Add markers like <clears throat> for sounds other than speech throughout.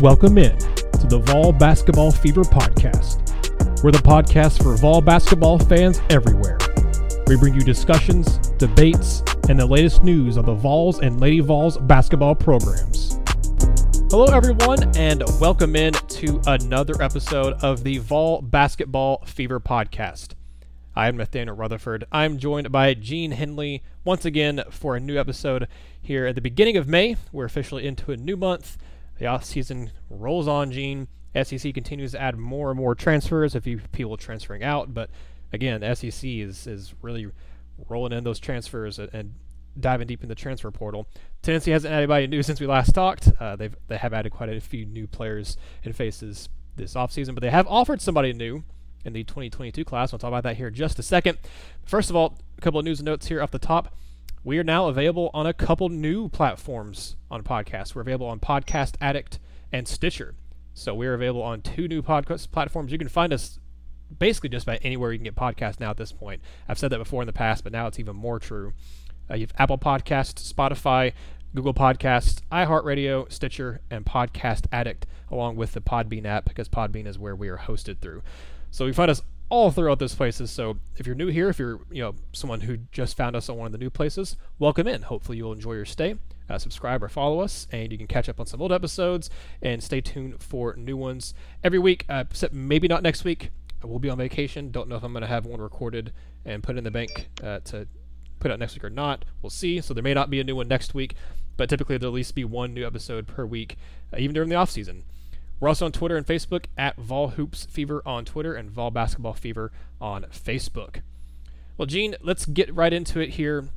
Welcome in to the Vol Basketball Fever Podcast. We're the podcast for Vol basketball fans everywhere. We bring you discussions, debates, and the latest news on the Vols and Lady Vols basketball programs. Hello, everyone, and welcome in to another episode of the Vol Basketball Fever Podcast. I am Nathanael Rutherford. I'm joined by Gene Henley once again for a new episode here at the beginning of May. We're officially into a new month the off season rolls on, Gene. SEC continues to add more and more transfers, a few people transferring out, but again, SEC is is really rolling in those transfers and, and diving deep in the transfer portal. Tennessee hasn't added anybody new since we last talked. Uh, they've they have added quite a few new players and faces this offseason, but they have offered somebody new in the 2022 class. We'll talk about that here in just a second. First of all, a couple of news notes here off the top. We are now available on a couple new platforms on podcasts. We're available on Podcast Addict and Stitcher. So we're available on two new podcast platforms. You can find us basically just about anywhere you can get podcasts now at this point. I've said that before in the past, but now it's even more true. Uh, you have Apple Podcasts, Spotify, Google Podcasts, iHeartRadio, Stitcher, and Podcast Addict, along with the Podbean app, because Podbean is where we are hosted through. So you find us all throughout those places. So if you're new here, if you're you know someone who just found us on one of the new places, welcome in. Hopefully you'll enjoy your stay. Uh, subscribe or follow us, and you can catch up on some old episodes and stay tuned for new ones every week. Uh, except maybe not next week. We'll be on vacation. Don't know if I'm going to have one recorded and put in the bank uh, to put out next week or not. We'll see. So there may not be a new one next week, but typically there'll at least be one new episode per week, uh, even during the off season. We're also on Twitter and Facebook at Vol Hoops Fever on Twitter and Vol Basketball Fever on Facebook. Well, Gene, let's get right into it here.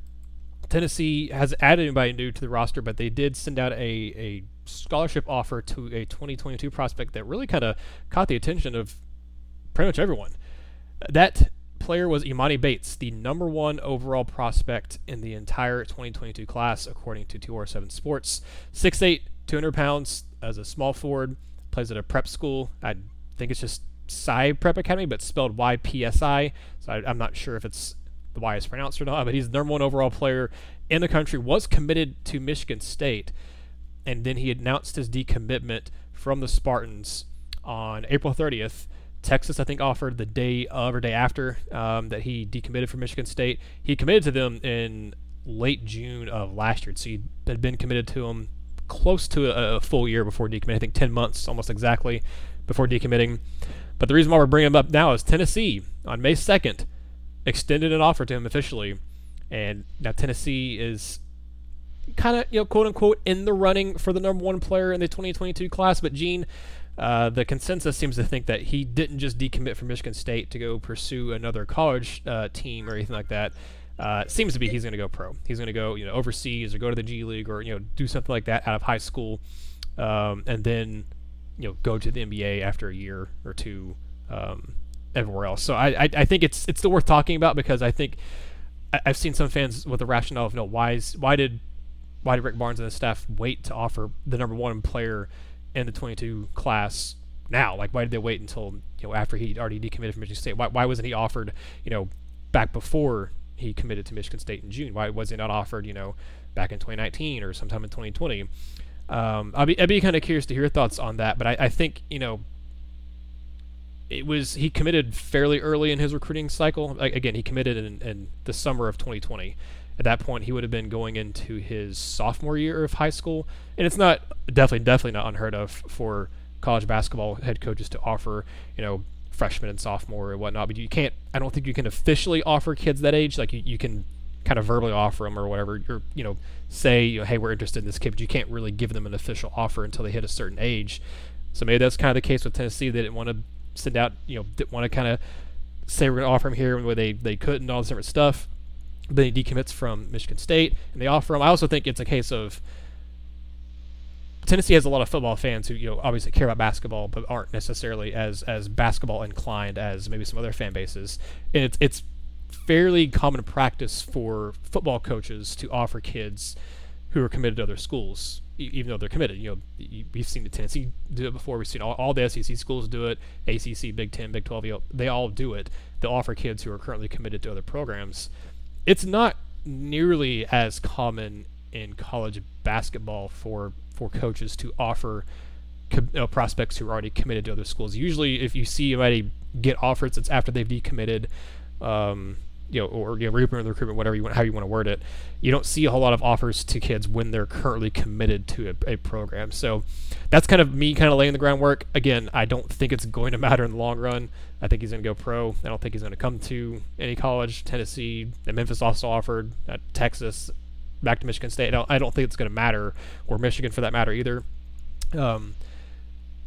Tennessee has added anybody new to the roster, but they did send out a, a scholarship offer to a 2022 prospect that really kind of caught the attention of pretty much everyone. That player was Emoni Bates, the number one overall prospect in the entire 2022 class, according to 247 Sports. 6'8, 200 pounds as a small forward plays at a prep school. I think it's just Psi Prep Academy, but spelled Y P S I. So I, am not sure if it's the Y is pronounced or not. But he's the number one overall player in the country. Was committed to Michigan State, and then he announced his decommitment from the Spartans on April 30th. Texas, I think, offered the day of or day after um, that he decommitted from Michigan State. He committed to them in late June of last year. So he had been committed to them close to a, a full year before decommitting. I think 10 months, almost exactly, before decommitting. But the reason why we're bringing him up now is Tennessee on May 2nd extended an offer to him officially, and now Tennessee is kind of you know quote unquote in the running for the number one player in the 2022 class. But Gene, uh, the consensus seems to think that he didn't just decommit from Michigan State to go pursue another college uh, team or anything like that. Uh, seems to be he's going to go pro. He's going to go, you know, overseas or go to the G League or you know do something like that out of high school, um, and then you know go to the NBA after a year or two um, everywhere else. So I, I, I think it's it's still worth talking about because I think I, have seen some fans with the rationale of no why is why did why did Rick Barnes and his staff wait to offer the number one player in the 22 class now? Like why did they wait until you know after he'd already decommitted from Michigan State? Why why wasn't he offered you know back before he committed to Michigan State in June? Why was he not offered, you know, back in 2019 or sometime in 2020? Um, I'd be, I'd be kind of curious to hear your thoughts on that. But I, I think, you know, it was he committed fairly early in his recruiting cycle. Again, he committed in, in the summer of 2020. At that point, he would have been going into his sophomore year of high school, and it's not definitely definitely not unheard of for college basketball head coaches to offer you know freshman and sophomore or whatnot. But you can't. I don't think you can officially offer kids that age. Like you, you can kind of verbally offer them or whatever. You're you know say you know, hey we're interested in this kid, but you can't really give them an official offer until they hit a certain age. So maybe that's kind of the case with Tennessee. They didn't want to send out you know didn't want to kind of say we're going to offer him here where they they couldn't all this different stuff. Then he decommits from Michigan State and they offer him. I also think it's a case of Tennessee has a lot of football fans who you know obviously care about basketball, but aren't necessarily as as basketball inclined as maybe some other fan bases. And it's it's fairly common practice for football coaches to offer kids who are committed to other schools, even though they're committed. You know, we've seen the Tennessee do it before. We've seen all, all the SEC schools do it. ACC, Big Ten, Big Twelve, you know, they all do it. They'll offer kids who are currently committed to other programs. It's not nearly as common in college basketball for for coaches to offer co- know, prospects who are already committed to other schools. Usually, if you see somebody get offers, it's after they've decommitted. Um, you know, or you know, recruitment, recruitment, whatever you want, how you want to word it. You don't see a whole lot of offers to kids when they're currently committed to a, a program. So that's kind of me kind of laying the groundwork. Again, I don't think it's going to <laughs> matter in the long run. I think he's going to go pro. I don't think he's going to come to any college. Tennessee Memphis also offered. Uh, Texas, back to Michigan State. I don't, I don't think it's going to matter, or Michigan for that matter either. Um,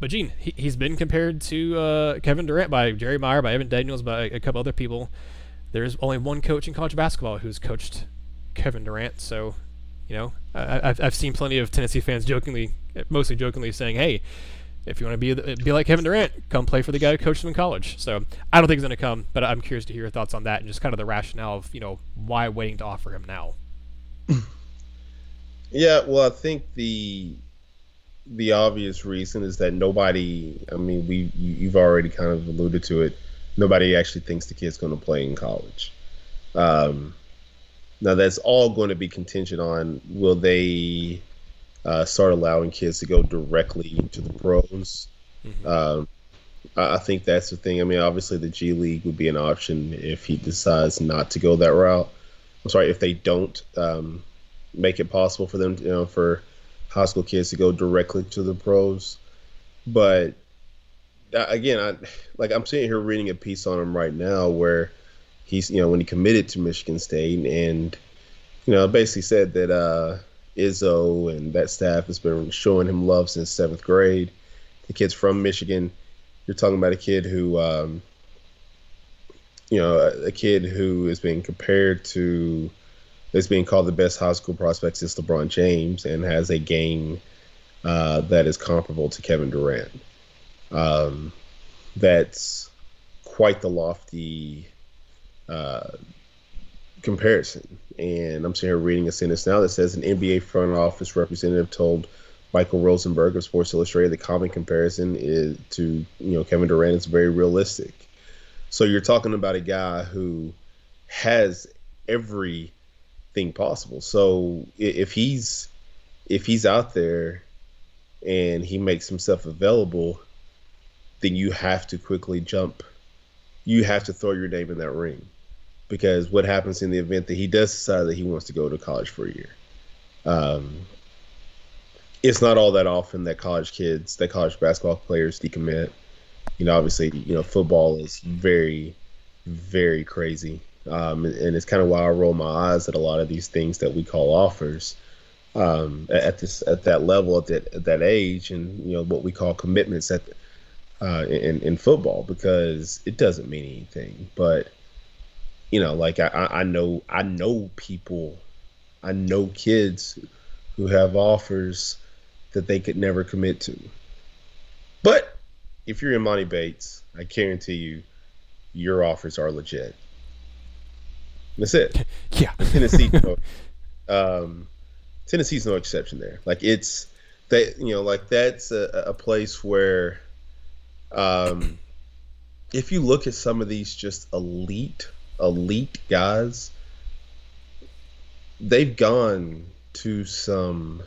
but Gene, he, he's been compared to uh, Kevin Durant by Jerry Meyer, by Evan Daniels, by a couple other people there's only one coach in college basketball who's coached Kevin Durant. So, you know, I, have I've seen plenty of Tennessee fans jokingly, mostly jokingly, saying, "Hey, if you want to be be like Kevin Durant, come play for the guy who coached him in college." So I don't think he's going to come, but I'm curious to hear your thoughts on that and just kind of the rationale of you know why waiting to offer him now. <clears throat> Yeah, well, I think the the obvious reason is that nobody. I mean, we you, you've already kind of alluded to it nobody actually thinks the kid's going to play in college. Um, now that's all going to be contingent on will they uh, start allowing kids to go directly to the pros. Mm-hmm. Um, I think that's the thing. I mean, obviously the G League would be an option if he decides not to go that route. I'm sorry if they don't um, make it possible for them, you know, for high school kids to go directly to the pros. But again, I like I'm sitting here reading a piece on him right now where he's you know when he committed to Michigan State and you know basically said that uh, Izzo and that staff has been showing him love since seventh grade. The kid's from Michigan. You're talking about a kid who, um, you know, a, a kid who is being compared to, is being called the best high school prospect since LeBron James and has a game uh, that is comparable to Kevin Durant. Um, that's quite the lofty uh, comparison. And I'm sitting here reading a sentence now that says an NBA front office representative told Michael Rosenberg of Sports Illustrated the common comparison is to you know Kevin Durant is very realistic. So you're talking about a guy who has everything possible. So if he's if he's out there and he makes himself available, then you have to quickly jump. You have to throw your name in that ring. Because what happens in the event that he does decide that he wants to go to college for a year? Um, it's not all that often that college kids, that college basketball players decommit. You know, obviously, you know, football is very, very crazy. Um, and, it's kind of why I roll my eyes at a lot of these things that we call offers um, at this at that level at that at that age, and you know what we call commitments at uh, in in football because it doesn't mean anything. But you know, like I, I know I know people, I know kids who have offers that they could never commit to. But if you're Emoni Bates, I guarantee you, your offers are legit. That's it. <laughs> Yeah. <laughs> Tennessee, um, Tennessee's no exception there. Like it's that you know, like that's a, a place where um, if you look at some of these just elite, elite guys, they've gone to some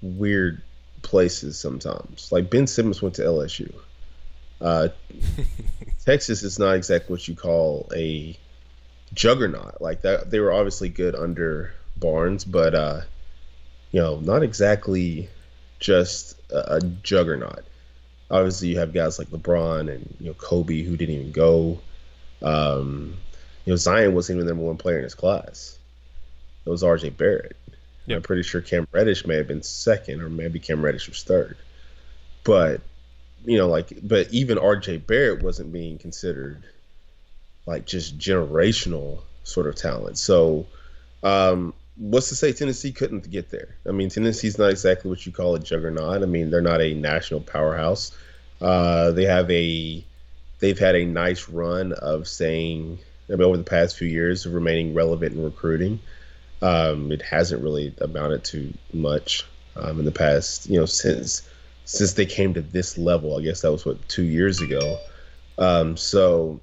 weird places sometimes. Like Ben Simmons went to LSU. Uh, <laughs> Texas is not exactly what you call a juggernaut. Like that, they were obviously good under Barnes, but uh, you know, not exactly just a, a juggernaut obviously you have guys like LeBron and you know Kobe who didn't even go. Um, you know Zion wasn't even the number one player in his class. It was R.J. Barrett. Yep. I'm pretty sure Cam Reddish may have been second, or maybe Cam Reddish was third. But you know, like, but even R.J. Barrett wasn't being considered like just generational sort of talent. So, um, what's to say Tennessee couldn't get there? I mean, Tennessee's not exactly what you call a juggernaut. I mean, they're not a national powerhouse. Uh, they have a they've had a nice run of saying I mean, over the past few years of remaining relevant in recruiting. Um, it hasn't really amounted to much um, in the past, you know, since since they came to this level. I guess that was what two years ago. Um, so,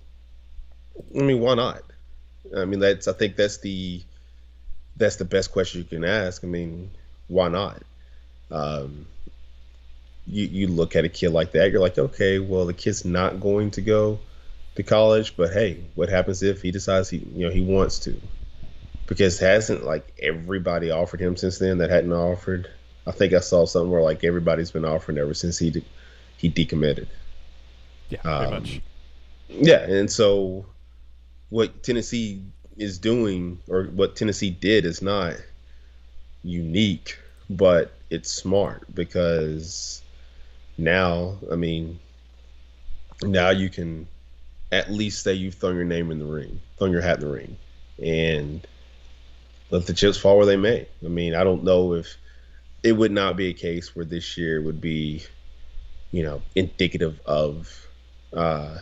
I mean, why not? I mean, that's I think that's the that's the best question you can ask. I mean, why not? Um, you you look at a kid like that, you're like, okay, well the kid's not going to go to college, but hey, what happens if he decides he you know he wants to? Because hasn't like everybody offered him since then that hadn't offered? I think I saw something where like everybody's been offering ever since he de- he decommitted. Yeah, pretty um, much. Yeah, and so what Tennessee is doing, or what Tennessee did, is not unique, but it's smart because now, I mean, now you can at least say you've thrown your name in the ring, thrown your hat in the ring, and let the chips fall where they may. I mean, I don't know if it would not be a case where this year would be, you know, indicative of uh,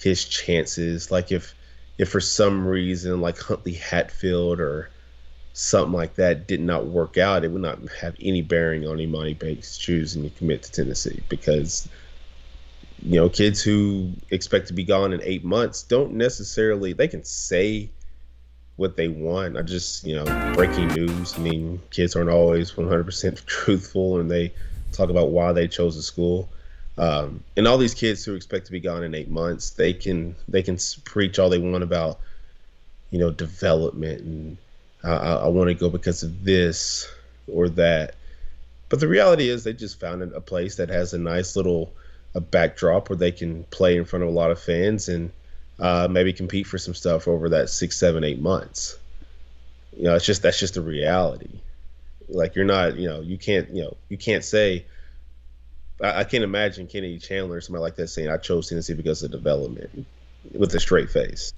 his chances. Like if if for some reason like Huntley Hatfield or something like that did not work out, it would not have any bearing on Emoni Bates choosing to commit to Tennessee because you know kids who expect to be gone in eight months don't necessarily they can say what they want. I just you know breaking news. I mean kids aren't always 100% <laughs> truthful and they talk about why they chose a school. Um, and all these kids who expect to be gone in eight months, they can they can preach all they want about, you know, development and I, I want to go because of this or that. But the reality is, they just found a place that has a nice little a backdrop where they can play in front of a lot of fans and uh, maybe compete for some stuff over that six, seven, eight months. You know, it's just that's just the reality. Like you're not, you know, you can't, you know, you can't say I, I can't imagine Kennedy Chandler or somebody like that saying I chose Tennessee because of development with a straight face.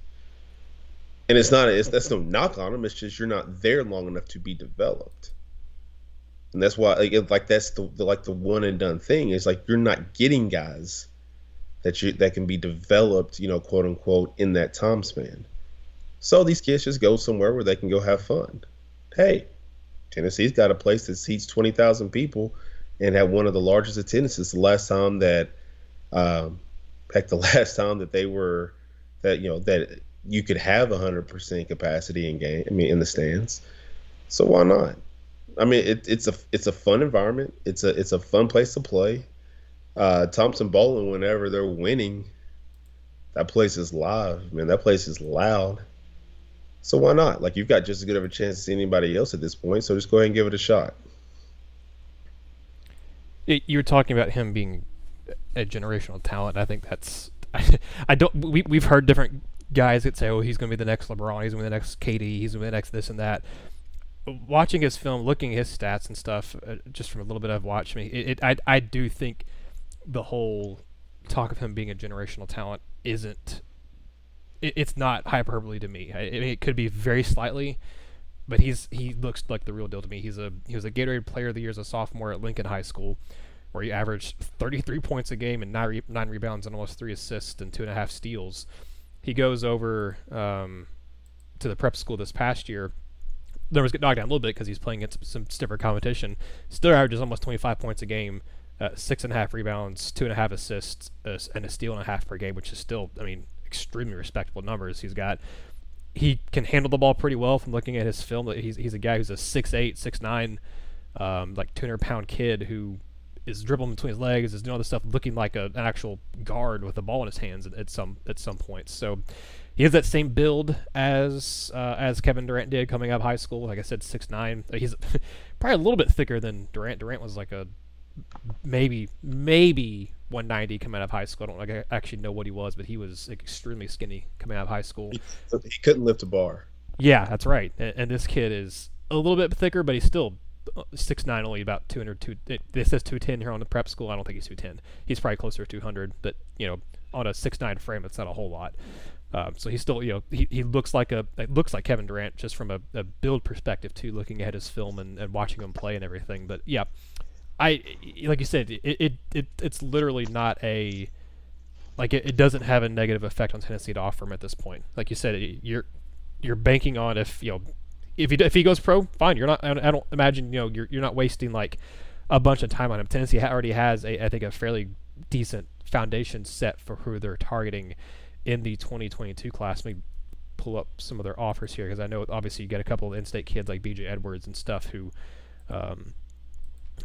And it's not it's that's no knock on them. It's just you're not there long enough to be developed. And that's why like, like that's the, the like the one and done thing is like you're not getting guys that you that can be developed, you know, quote unquote, in that time span. So these kids just go somewhere where they can go have fun. Hey, Tennessee's got a place that seats twenty thousand people and had one of the largest attendances the last time that, um, heck, the <laughs> last time that they were that you know that you could have hundred percent capacity in game. I mean, in the stands. So why not? I mean, it, it's a it's a fun environment. It's a it's a fun place to play. Uh, Thompson-Boling, whenever they're winning, that place is live. Man, that place is loud. So why not? Like you've got just as good of a chance as anybody else at this point. So just go ahead and give it a shot you were talking about him being a generational talent. I think that's <laughs> I, don't we we've heard different guys that say, "Oh, he's going to be the next LeBron. He's going to be the next KD. He's going to be the next this and that." Watching his film, looking at his stats and stuff, uh, just from a little bit I've watched, me, it, it I I do think the whole talk of him being a generational talent isn't. It, it's not hyperbole to me. I, it could be very slightly, but he's he looks like the real deal to me. He's a he was a Gatorade Player of the Year as a sophomore at Lincoln High School, where he averaged 33 points a game and nine, re- nine rebounds and almost three assists and two and a half steals. He goes over um, to the prep school this past year. Numbers get knocked down a little bit because he's playing against some stiffer competition. Still averages almost 25 points a game, uh, six and a half rebounds, two and a half assists, uh, and a steal and a half per game, which is still, I mean, extremely respectable numbers. He's got he can handle the ball pretty well from looking at his film. He's, he's a guy who's a 6'8", 6'9", um, like 200 pound kid who is dribbling between his legs, is doing all this stuff, looking like a, an actual guard with the ball in his hands at, at some at some points. So he has that same build as uh, as Kevin Durant did coming out of high school. Like I said, six nine. He's <laughs> probably a little bit thicker than Durant. Durant was like a maybe maybe 190 coming out of high school. I don't actually know what he was, but he was extremely skinny coming out of high school. He, couldn't lift a bar. Yeah, that's right. And, and, this kid is a little bit thicker, but he's still uh, six nine, only about 200. Two, it, it says 210 here on the prep school. I don't think he's 210. He's probably closer to 200, but you know, on a six nine frame, it's not a whole lot. Um, so he's still, you know, he, he looks like a looks like Kevin Durant just from a, a build perspective too, looking at his film and, and watching him play and everything. But yeah, I like you said, it, it, it it's literally not a like it, it doesn't have a negative effect on Tennessee to offer him at this point. Like you said, you're you're banking on if you know if he if he goes pro, fine. You're not. I don't imagine you know you're you're not wasting like a bunch of time on him. Tennessee already has a I think a fairly decent foundation set for who they're targeting in the 2022 class. Let me pull up some of their offers here because I know obviously you get a couple of in-state kids like B.J. Edwards and stuff who um,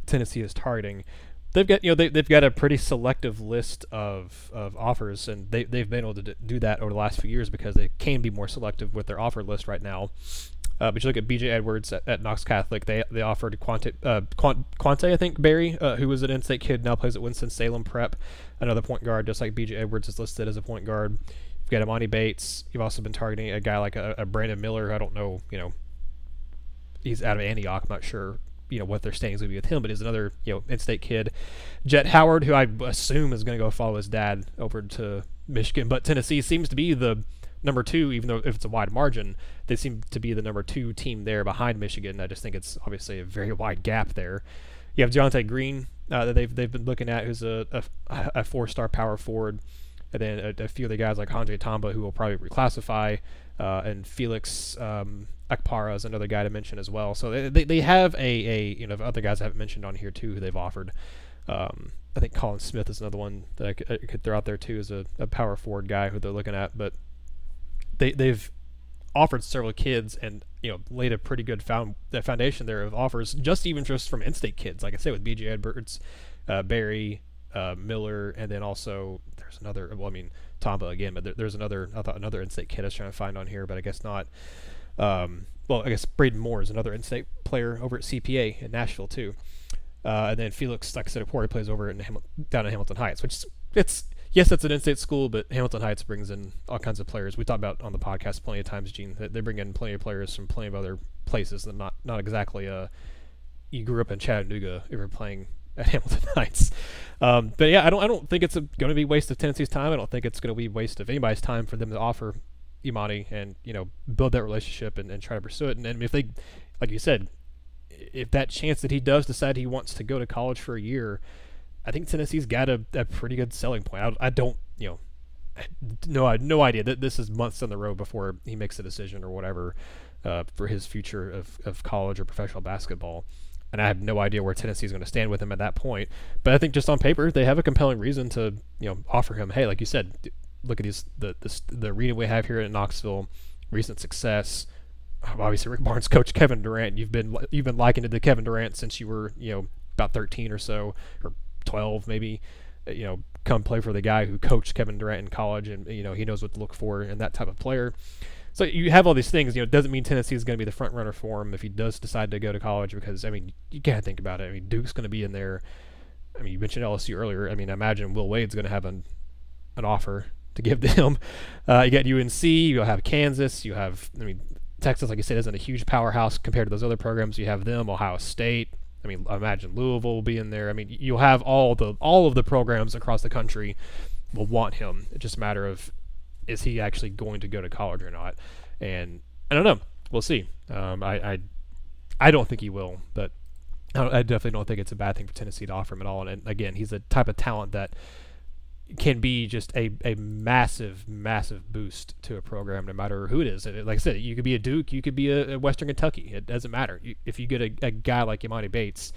Tennessee is targeting. they've got you know they, they've got a pretty selective list of, of offers and they, they've been able to do that over the last few years because they can be more selective with their offer list right now. Uh, but you look at BJ Edwards at, at, Knox Catholic they they offered Quante, uh, Quante I think Barry uh, who was an in-state kid now plays at Winston-Salem Prep another point guard just like BJ Edwards is listed as a point guard. You've got Emoni Bates. You've also been targeting a guy like a, a Brandon Miller I don't know you know he's out of Antioch I'm not sure you know what their standings would be with him, but he's another you know in-state kid, Jett Howard, who I assume is going to go follow his dad over to Michigan, but Tennessee seems to be the number two, even though if it's a wide margin, they seem to be the number two team there behind Michigan. I just think it's obviously a very wide gap there. You have Deonte Green uh, that they've they've been looking at, who's a a, a four-star power forward, and then a, a few other guys like Andre Tamba, who will probably reclassify, uh, and Felix. Um, Okpara is another guy to mention as well. So they, they, they have a, a you know other guys I haven't mentioned on here too who they've offered. Um, I think Colin Smith is another one that I could, I could throw out there too as a, a, power forward guy who they're looking at. But they they've offered several kids and you know laid a pretty good found the foundation there of offers just even just from in-state kids. Like I say with BJ Edwards, uh, Barry, uh, Miller, and then also there's another. Well, I mean Tamba again, but there, there's another. I thought another in-state kid I was trying to find on here, but I guess not. Um, well, I guess Braden Moore is another in-state player over at CPA in Nashville too. Uh, and then Felix, like I said, he plays over in Hamil- down in Hamilton Heights, which it's yes, it's an in-state school, but Hamilton Heights brings in all kinds of players. We talked about on the podcast plenty of times, Gene, that they bring in plenty of players from plenty of other places that not not exactly uh you grew up in Chattanooga if you're playing at <laughs> Hamilton Heights. Um, but yeah, I don't I don't think it's going to be waste of Tennessee's time. I don't think it's going to be waste of anybody's time for them to offer Emoni and you know build that relationship and, and try to pursue it. And, and if they, like you said, if that chance that he does decide he wants to go to college for a year, I think Tennessee's got a, a pretty good selling point. I, I don't, you know, no, I no idea that this is months on the road before he makes a decision or whatever uh, for his future of, of college or professional basketball. And I have no idea where Tennessee is going to stand with him at that point. But I think just on paper, they have a compelling reason to, you know, offer him, hey, like you said, look at these the the, the arena we have here in Knoxville, recent success. Obviously, Rick Barnes coach Kevin Durant. You've been you've been likened to Kevin Durant since you were you know about 13 or so, or 12 maybe. Uh, you know, come play for the guy who coached Kevin Durant in college, and you know he knows what to look for in that type of player. So you have all these things. You know, it doesn't mean Tennessee is going to be the front runner for him if he does decide to go to college. Because I mean, you can't think about it. I mean, Duke's going to be in there. I mean, you mentioned LSU earlier. I mean, I imagine Will Wade's going to have an an offer to give <laughs> them. Uh, you got UNC, You'll have Kansas, you have I mean Texas, like I said, isn't a huge powerhouse compared to those other programs. You have them, Ohio State. I mean, I imagine Louisville will be in there. I mean, you'll have all the all of the programs across the country will want him. It's just a matter of is he actually going to go to college or not? And I don't know. We'll see. Um, I, I I don't think he will, but I, I definitely don't think it's a bad thing for Tennessee to offer him at all. And, and again, he's a type of talent that can be just a, a massive, massive boost to a program, no matter who it is. Like I said, you could be a Duke, you could be a, a Western Kentucky. It doesn't matter. You, if you get a, a, guy like Emoni Bates,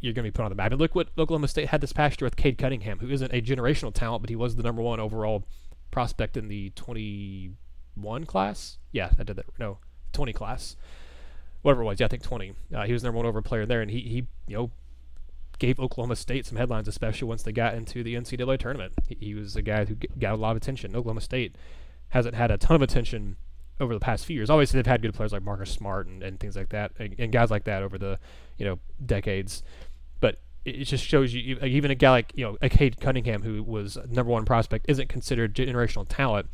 you're going to be put on the map. And look what Oklahoma State had this past year with Cade Cunningham, who isn't a generational talent, but he was the number one overall prospect in the 21 class. Yeah, I did that. No, 20 class. Whatever it was. Yeah, I think 20. Uh, he was number one overall player there, and he, he you know, gave Oklahoma State some headlines, especially once they got into the NCAA tournament. He, he was a guy who got a lot of attention. Oklahoma State hasn't had a ton of attention over the past few years. Obviously, they've had good players like Marcus Smart and, and things like that, and, and, guys like that over the you know decades. But it, just shows you, even a guy like you know a Cade Cunningham, who was number one prospect, isn't considered generational talent,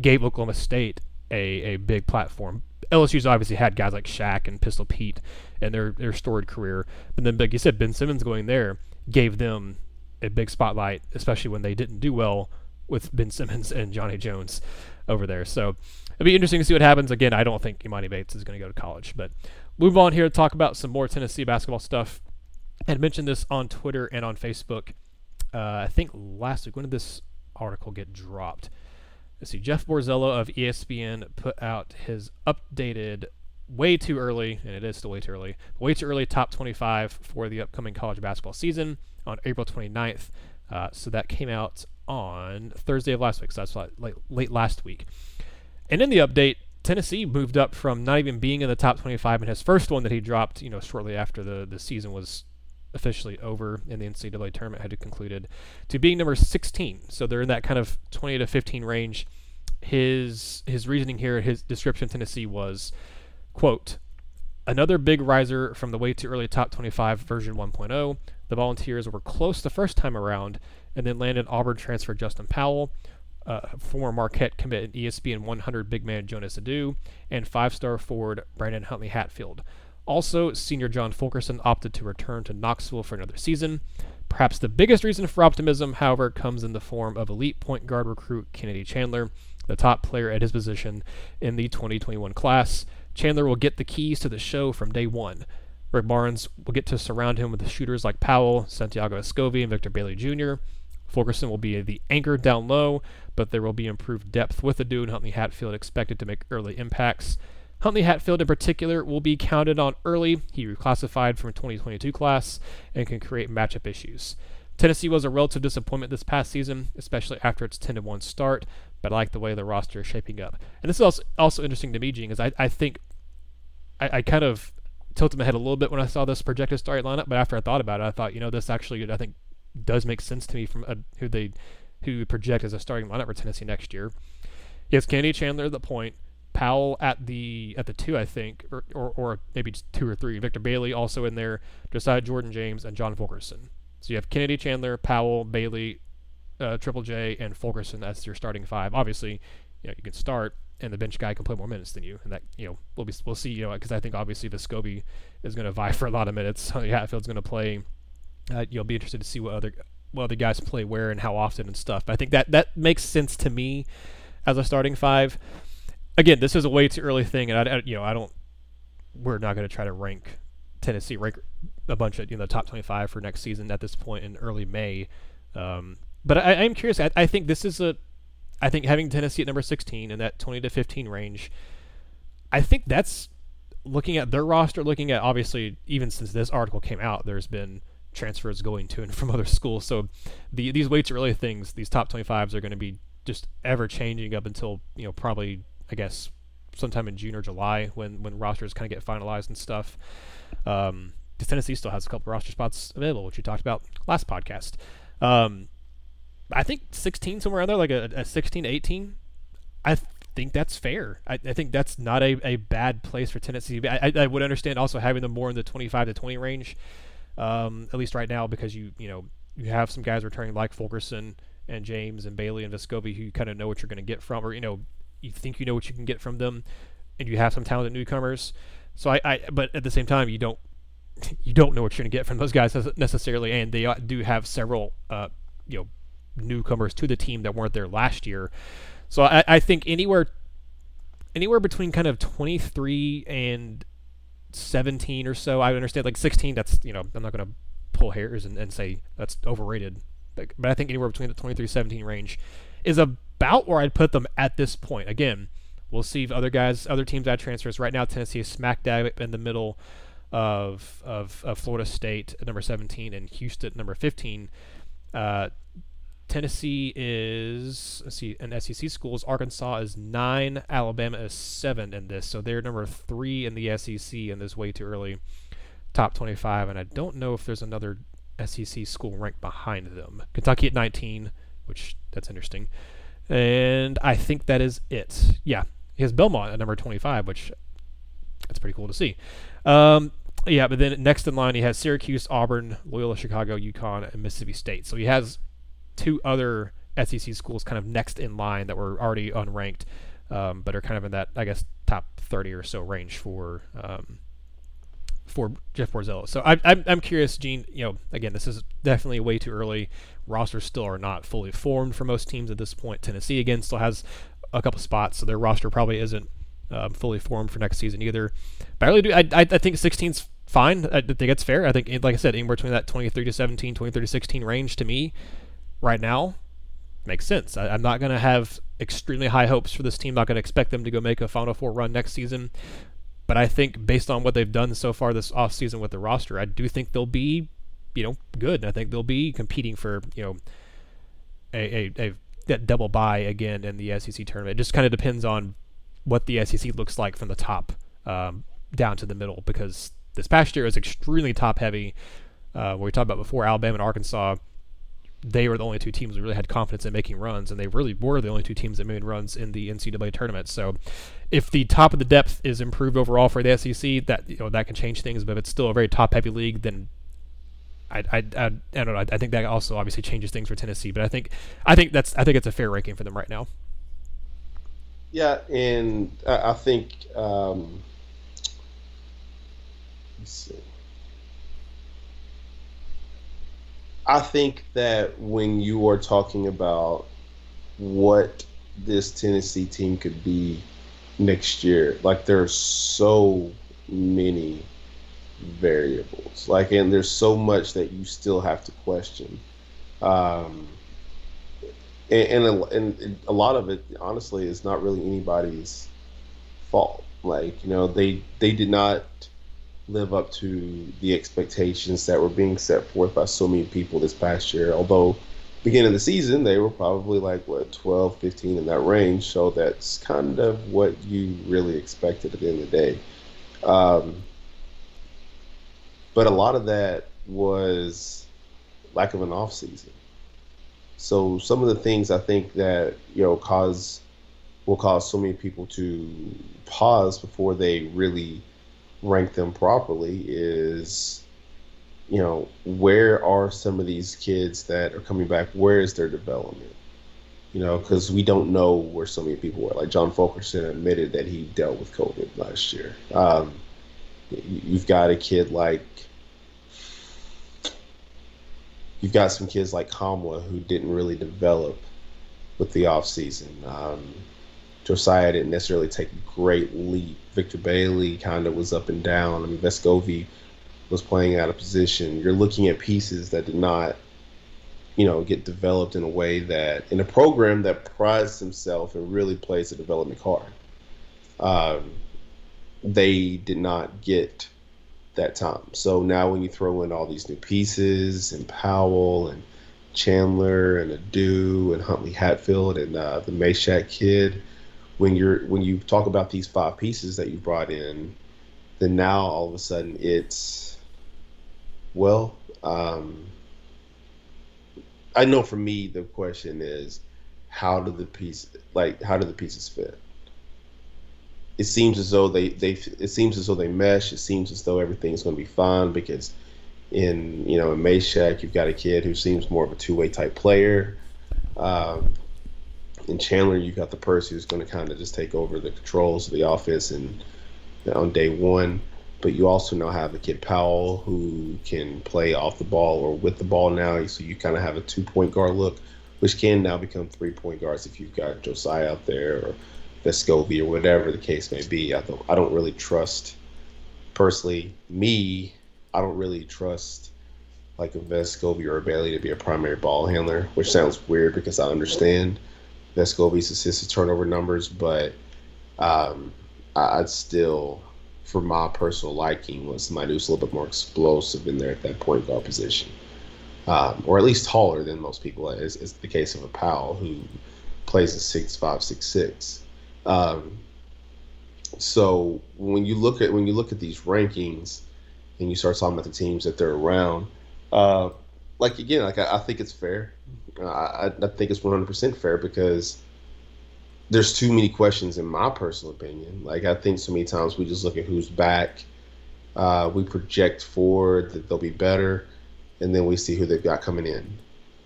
gave Oklahoma State a, a big platform. LSU's obviously had guys like Shaq and Pistol Pete and their their storied career, but then like you said, Ben Simmons going there gave them a big spotlight, especially when they didn't do well with Ben Simmons and Johnny Jones over there. So it'll be interesting to see what happens. Again, I don't think Emoni Bates is going to go to college, but move on here to talk about some more Tennessee basketball stuff. Had mentioned this on Twitter and on Facebook. Uh, I think last week. When did this article get dropped? Let's see. Jeff Borzello of ESPN put out his updated, way too early, and it is still way too early, way too early top 25 for the upcoming college basketball season on April 29th. Uh, so that came out on Thursday of last week. So that's like late last week. And in the update, Tennessee moved up from not even being in the top 25 in his first one that he dropped, you know, shortly after the, the season was officially over in the NCAA tournament had concluded, to being number 16. So they're in that kind of 20 to 15 range. His his reasoning here, his description of Tennessee was, quote, another big riser from the way too early top 25 version 1.0. The Volunteers were close the first time around, and then landed Auburn transfer Justin Powell, uh, former Marquette commit and ESPN 100 big man Jonas Aidoo, and five-star forward Brandon Huntley Hatfield. Also, senior John Fulkerson opted to return to Knoxville for another season. Perhaps the biggest reason for optimism, however, comes in the form of elite point guard recruit Kennedy Chandler, the top player at his position in the 2021 class. Chandler will get the keys to the show from day one. Rick Barnes will get to surround him with shooters like Powell, Santiago Vescovi, and Victor Bailey Jr. Fulkerson will be the anchor down low, but there will be improved depth with Aidoo and Huntley Hatfield expected to make early impacts. Huntley Hatfield in particular will be counted on early. He reclassified from 2022 class and can create matchup issues. Tennessee was a relative disappointment this past season, especially after its 10 1 start, but I like the way the roster is shaping up. And this is also, also interesting to me, Gene, because I, I think I, I kind of tilted my head a little bit when I saw this projected start lineup, but after I thought about it, I thought, you know, this actually, I think, does make sense to me from uh, who they who project as a starting lineup for Tennessee next year. Yes, Kennedy Chandler at the point, Powell at the at the two, I think, or, or, or maybe two or three. Victor Bailey also in there, Josiah Jordan James, and John Fulkerson. So you have Kennedy Chandler, Powell, Bailey, uh, Triple J, and Fulkerson as your starting five. Obviously, you know you can start, and the bench guy can play more minutes than you, and that you know we'll be we'll see. You know because I think obviously the Vescovi is going to vie for a lot of minutes. <laughs> So Hatfield's going to play. Uh, you'll be interested to see what other what other guys play where and how often and stuff. But I think that that makes sense to me as a starting five. Again, this is a way too early thing, and I, I you know I don't. We're not going to try to rank Tennessee rank a bunch of you know the top 25 for next season at this point in early May. Um, but I, am curious. I, I think this is a. I think having Tennessee at number 16 in that 20 to 15 range, I think that's looking at their roster. Looking at obviously even since this article came out, there's been transfers going to and from <laughs> other schools. So the these weights early things, these top 25s are going to be just ever changing up until you know probably I guess sometime in June or July when when rosters kind of get finalized and stuff. Um, Tennessee still has a couple roster spots available, which we talked about last podcast. Um, I think 16 somewhere around there, like a, a 16 18. I think that's fair. I, I, think that's not a, a bad place for Tennessee. I, I, I would understand also having them more in the 25 to 20 range um, at least right now, because you you know you have some guys returning like Fulkerson and James and Bailey and Vescovi who you kind of know what you're going to get from, or you know you think you know what you can get from them, and you have some talented newcomers. So I, I but at the same time you don't you don't know what you're going to get from those guys necessarily, and they do have several uh, you know newcomers to the team that weren't there last year. So I, I think anywhere anywhere between kind of 23 and 17 or so. I understand like 16. That's you know I'm not going to pull hairs and, and say that's overrated, but, but I think anywhere between the 23 17 range is about where I'd put them at this point. Again, we'll see if other guys, other teams add transfers. Right now, Tennessee is smack dab in the middle of of, of Florida State at number 17 and Houston number 15. Uh, Tennessee is let's see, in SEC schools. Arkansas is nine, Alabama is seven in this, so they're number three in the SEC in this way too early top 25. And I don't know if there's another SEC school ranked behind them. Kentucky at 19, which that's interesting, and I think that is it. Yeah, he has Belmont at number 25, which that's pretty cool to see. Um, yeah, but then next in line he has Syracuse, Auburn, Loyola Chicago, UConn, and Mississippi State. So he has two other SEC schools kind of next in line that were already unranked, um, but are kind of in that I guess top 30 or so range for um, for Jeff Borzello. So I, I'm I'm curious, Gene. You know, again, this is definitely way too early. Rosters still are not fully formed for most teams at this point. Tennessee again still has a couple spots, so their roster probably isn't um, fully formed for next season either. But I really do. I, I, I think 16's fine. I think it's fair. I think, like I said, anywhere between that 23 to 17, 23 to 16 range to me right now makes sense. I, am not going to have extremely high hopes for this team. I'm not going to expect them to go make a Final Four run next season. But I think based on what they've done so far this offseason with the roster, I do think they'll be, you know, good. And I think they'll be competing for, you know, a, a, a that double bye again in the SEC tournament. It just kind of depends on what the SEC looks like from the top um, down to the middle because this past year was extremely top heavy Uh, when we talked about before, Alabama and Arkansas, they were the only two teams we really had confidence in making runs, and they really were the only two teams that made runs in the NCAA tournament. So, if the top of the depth is improved overall for the SEC, that you know that can change things. But if it's still a very top-heavy league, then I, I, I, I don't know. I think that also obviously changes things for Tennessee. But I think I think that's I think it's a fair ranking for them right now. Yeah, and I, I think um, let's see. I think that when you are talking about what this Tennessee team could be next year, like there's so many variables. Like, and there's so much that you still have to question. Um, and, and, a, and a lot of it, honestly, is not really anybody's fault. Like, you know, they they did not live up to the expectations that were being set forth by so many people this past year. Although, beginning of the season, they were probably like, what, 12, 15 in that range. So that's kind of what you really expected at the end of the day. Um, but a lot of that was lack of an off season. So some of the things I think that you know cause will cause so many people to pause before they really rank them properly is you know where are some of these kids that are coming back? Where is their development? You know because we don't know where so many people were like john fulkerson admitted that he dealt with covid last year. Um, you've got a kid like you've got some kids like Nkamhoua who didn't really develop with the offseason. Um, Josiah didn't necessarily take a great leap. Victor Bailey kind of was up and down. I mean, Vescovi was playing out of position. You're looking at pieces that did not, you know, get developed in a way that, in a program that prides himself and really plays the development card, um, they did not get that time. So now when you throw in all these new pieces and Powell and Chandler and Aidoo and Huntley Hatfield and uh, the Mashack kid, when you're when you talk about these five pieces that you brought in, then now all of a sudden it's well, um, I know for me the question is how do the piece like how do the pieces fit? it seems as though they they it seems as though they mesh. It seems as though everything's going to be fine because in you know in Mashack you've got a kid who seems more of a two way type player. Um, in Chandler you've got the person who's going to kind of just take over the controls of the offense and on day one. But you also now have the kid Powell who can play off the ball or with the ball now. So you kind of have a two point guard look, which can now become three point guards if you've got Josiah out there or Vescovi or whatever the case may be. I don't I don't really trust personally me. I don't really trust like a Vescovi or a Bailey to be a primary ball handler, which sounds weird because I understand Vescovi's assist to turnover numbers, but um, I'd still, for my personal liking, was somebody who's a little bit more explosive in there at that point guard position, um, or at least taller than most people. Is, is the case of a Powell who plays a six five six six. Um, so when you look at when you look at these rankings and you start talking about the teams that they're around, uh, like again, like I, I think it's fair. I, I think it's 100% fair because there's too many questions in my personal opinion. Like I think so many times we just look at who's back, uh, we project forward that they'll be better, and then we see who they've got coming in.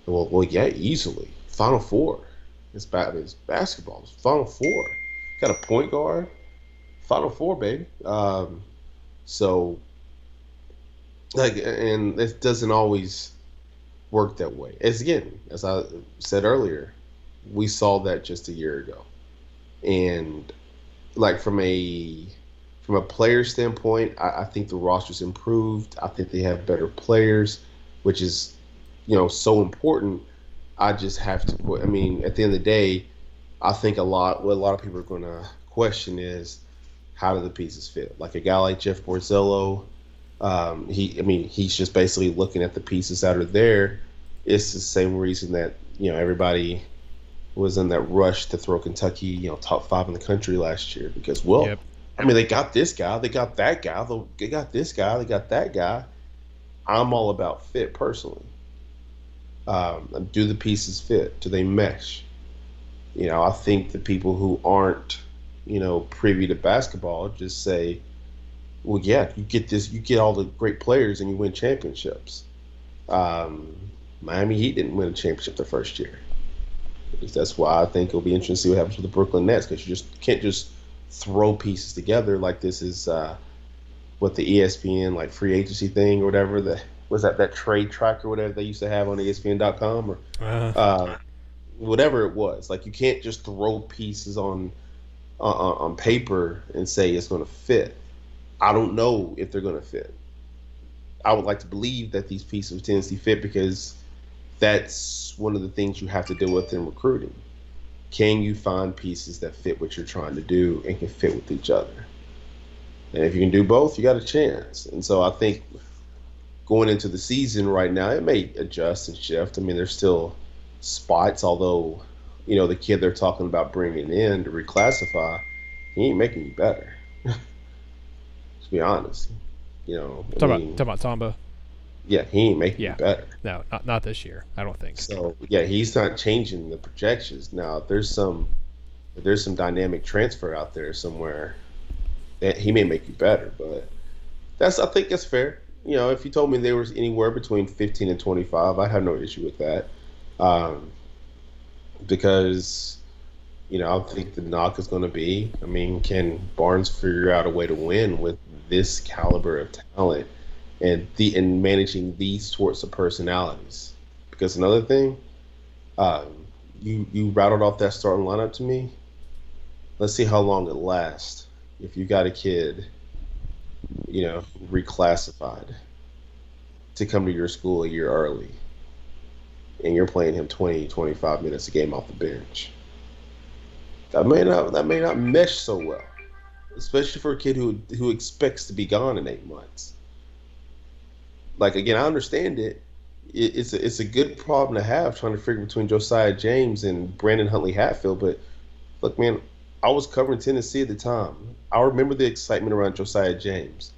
Well, well, yeah, easily Final Four. It's, ba- it's basketball. It's Final Four got a point guard, Final Four, baby. Um, so, like, and it doesn't always work that way. As again, as I said earlier, we saw that just a year ago, and like from a from a player standpoint, I, I think the roster's improved. I think they have better players, which is you know so important. I just have to put. I mean, at the end of the day, I think a lot what a lot of people are going to question is how do the pieces fit? Like a guy like Jeff Borzello, um, he I mean he's just basically looking at the pieces that are there. It's the same reason that you know everybody was in that rush to throw Kentucky you know top five in the country last year because well yep. I mean they got this guy, they got that guy, they got this guy, they got that guy. I'm all about fit personally. Um, do the pieces fit? Do they mesh? You know, I think the people who aren't, you know, privy to basketball just say, well, yeah, you get this, you get all the great players and you win championships. Um, Miami Heat didn't win a championship the first year. That's why I think it'll be interesting to see what happens with the Brooklyn Nets because you just can't just throw pieces together like this is uh, what the ESPN like free agency thing or whatever that was that that trade track or whatever they used to have on ESPN.com or uh-huh. uh, whatever it was. Like you can't just throw pieces on on, on paper and say it's going to fit. I don't know if they're going to fit. I would like to believe that these pieces of Tennessee fit because that's one of the things you have to deal with in recruiting. Can you find pieces that fit what you're trying to do and can fit with each other? And if you can do both, you got a chance. And so I think going into the season right now, it may adjust and shift. I mean, there's still spots, although, you know, the kid they're talking about bringing in to reclassify, he ain't making you better. To be honest. You know, talk, about, talk about Tamba. Yeah, he ain't making yeah. better. No, not not this year. I don't think. So yeah, he's not changing the projections. Now, there's some there's some dynamic transfer out there somewhere that he may make you better, but that's I think that's fair. You know, if you told me there was anywhere between 15 and 25, I have no issue with that. Um, because you know, I think the knock is going to be, I mean, can Barnes figure out a way to win with this caliber of talent and the and managing these sorts of personalities. Because another thing, um, you you rattled off that starting lineup to me. Let's see how long it lasts. If you got a kid, you know, reclassified to come to your school a year early, and you're playing him 20, 25 minutes a game off the bench, that may not that may not mesh so well especially for a kid who who expects to be gone in eight months. Like again, I understand it. it it's a, it's a good problem to have trying to figure between Josiah James and Brandon Huntley Hatfield. But look, man, I was covering Tennessee at the time. I remember the excitement around Josiah James.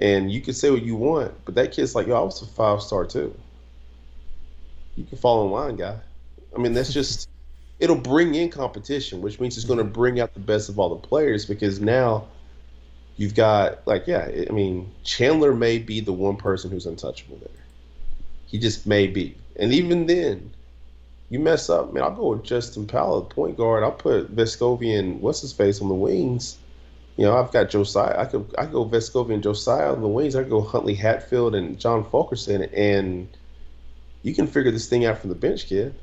And you can say what you want, but that kid's like, yo, I was a five star too. You can fall in line, guy. I mean, that's just <laughs> it'll bring in competition, which means it's going to mm-hmm. bring out the best of all the players because now you've got like yeah, I mean Chandler may be the one person who's untouchable there. He just may be, and even then, you mess up, man. I'll go with Justin Powell, point guard. I'll put Vescovi and what's his face on the wings. You know, I've got Josiah. I could I could go Vescovi and Josiah on the wings. I could go Huntley Hatfield and John Fulkerson, and you can figure this thing out from the bench, kid.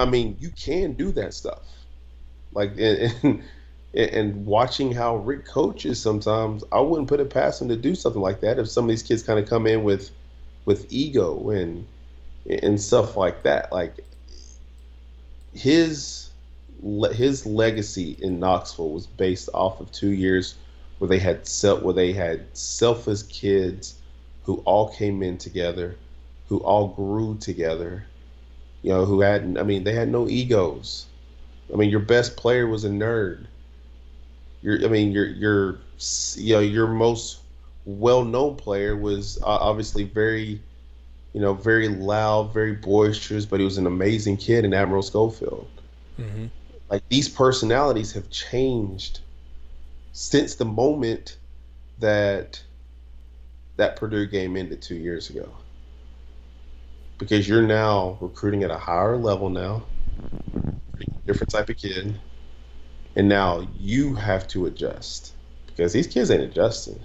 I mean, you can do that stuff. Like and, and watching how Rick coaches sometimes, I wouldn't put it past him to do something like that. If some of these kids kind of come in with with ego and and stuff like that, like his his legacy in Knoxville was based off of two years where they had self where they had selfless kids who all came in together, who all grew together, you know, who had, I mean, they had no egos. I mean, your best player was a nerd. Your, I mean, your, your, you know, your most well-known player was uh, obviously very, you know, very loud, very boisterous, but he was an amazing kid in Admiral Schofield. Mm-hmm. Like these personalities have changed since the moment that that Purdue game ended two years ago because you're now recruiting at a higher level now, different type of kid, and now you have to adjust because these kids ain't adjusting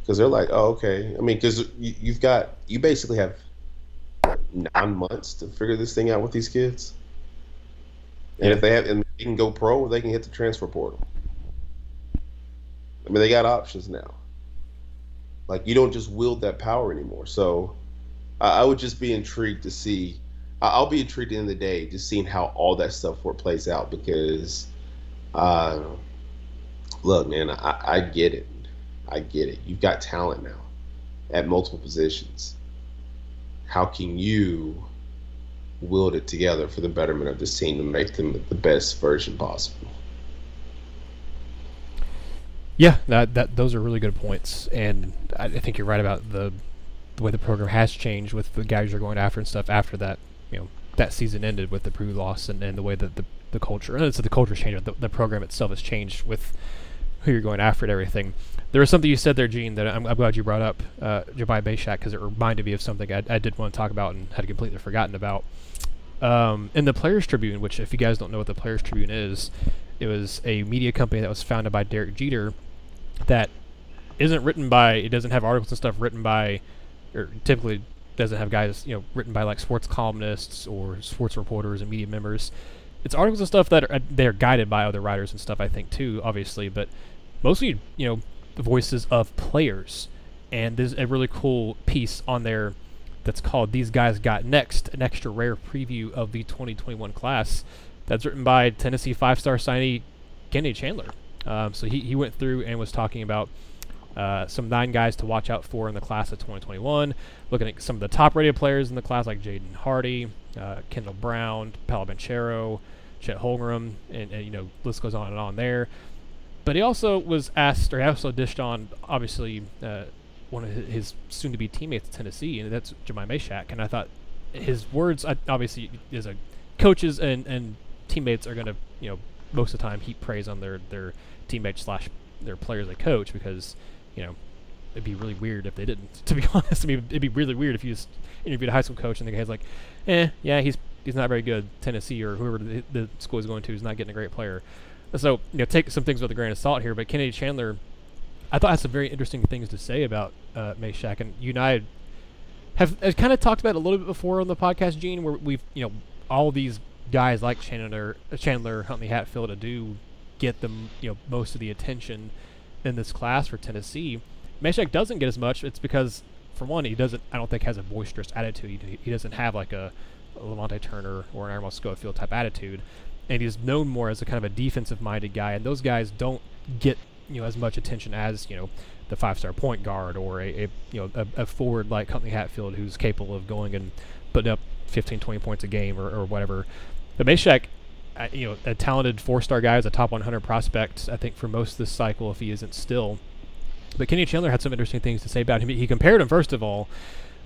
because they're like, oh, okay. I mean, because you, have got you basically have nine months to figure this thing out with these kids, and if they have and they can go pro, they can hit the transfer portal. I mean, they got options now. Like you don't just wield that power anymore. So I would just be intrigued to see. I'll be intrigued in the day, just seeing how all that stuff plays out because, uh, look, man, I, I get it. I get it. You've got talent now at multiple positions. How can you wield it together for the betterment of this team to make them the best version possible? Yeah, that that those are really good points, and I think you're right about the the way the program has changed with the guys you're going after and stuff after that, you know, that season ended with the Purdue loss and, and the way that the, the culture, and so the culture changed, the, the program itself has changed with who you're going after and everything. There was something you said there, Gene, that I'm, I'm glad you brought up, uh, Jahmai Mashack, because it reminded me of something I, I, did want to talk about and had completely forgotten about. Um, in the Players Tribune, which if you guys don't know what the Players Tribune is, it was a media company that was founded by Derek Jeter that isn't written by, it doesn't have articles and stuff written by, or typically doesn't have guys, you know, written by like sports columnists or sports reporters and media members. It's articles and stuff that are, they're guided by other writers and stuff, I think, too, obviously, but mostly, you know, the voices of players. And there's a really cool piece on there that's called These Guys Got Next, an extra rare preview of the 2021 class. That's written by Tennessee five star signee Kennedy Chandler. Um, so he, he went through and was talking about uh, some nine guys to watch out for in the class of 2021. Looking at some of the top rated players in the class, like Jaden Hardy, uh, Kendall Brown, Paolo Banchero, Chet Holmgren, and, and, you know, list goes on and on there. But he also was asked, or he also dished on, obviously, uh, one of his soon-to-be teammates at Tennessee, and that's Jahmai Mashack. And I thought his words, obviously, as a coaches and, and teammates are going to, you know, most of the time heap praise on their their teammates slash their players they coach because, you know, it'd be really weird if they didn't. <laughs> To be <laughs> honest, I mean, it'd be really weird if you just interviewed a high school coach and the guy's like, eh, yeah, he's he's not very good. Tennessee or whoever the, the school is going to is not getting a great player. So you know, take some things with a grain of salt here. But Kennedy Chandler, I thought had some very interesting things to say about uh, and you and I have, have kind of talked about it a little bit before on the podcast, Gene, where we've you know all these guys like Chandler, Chandler, Huntley Hatfield, do get them you know most of the attention in this class for Tennessee. Mashack doesn't get as much. It's because for one, he doesn't. I don't think has a boisterous attitude. He, he doesn't have like a, a Lamonte Turner or an Aaron Schofield type attitude and he's known more as a kind of a defensive-minded guy. And those guys don't get you know as much attention as you know the five-star point guard or a, a you know a, a, forward like Huntley Hatfield who's capable of going and putting up 15, 20 points a game or, or whatever. But Mashack, uh, you know, a talented four-star guy is a top 100 prospect. I think for most of this cycle, if he isn't still. But Kenny Chandler had some interesting things to say about him. He compared him first of all.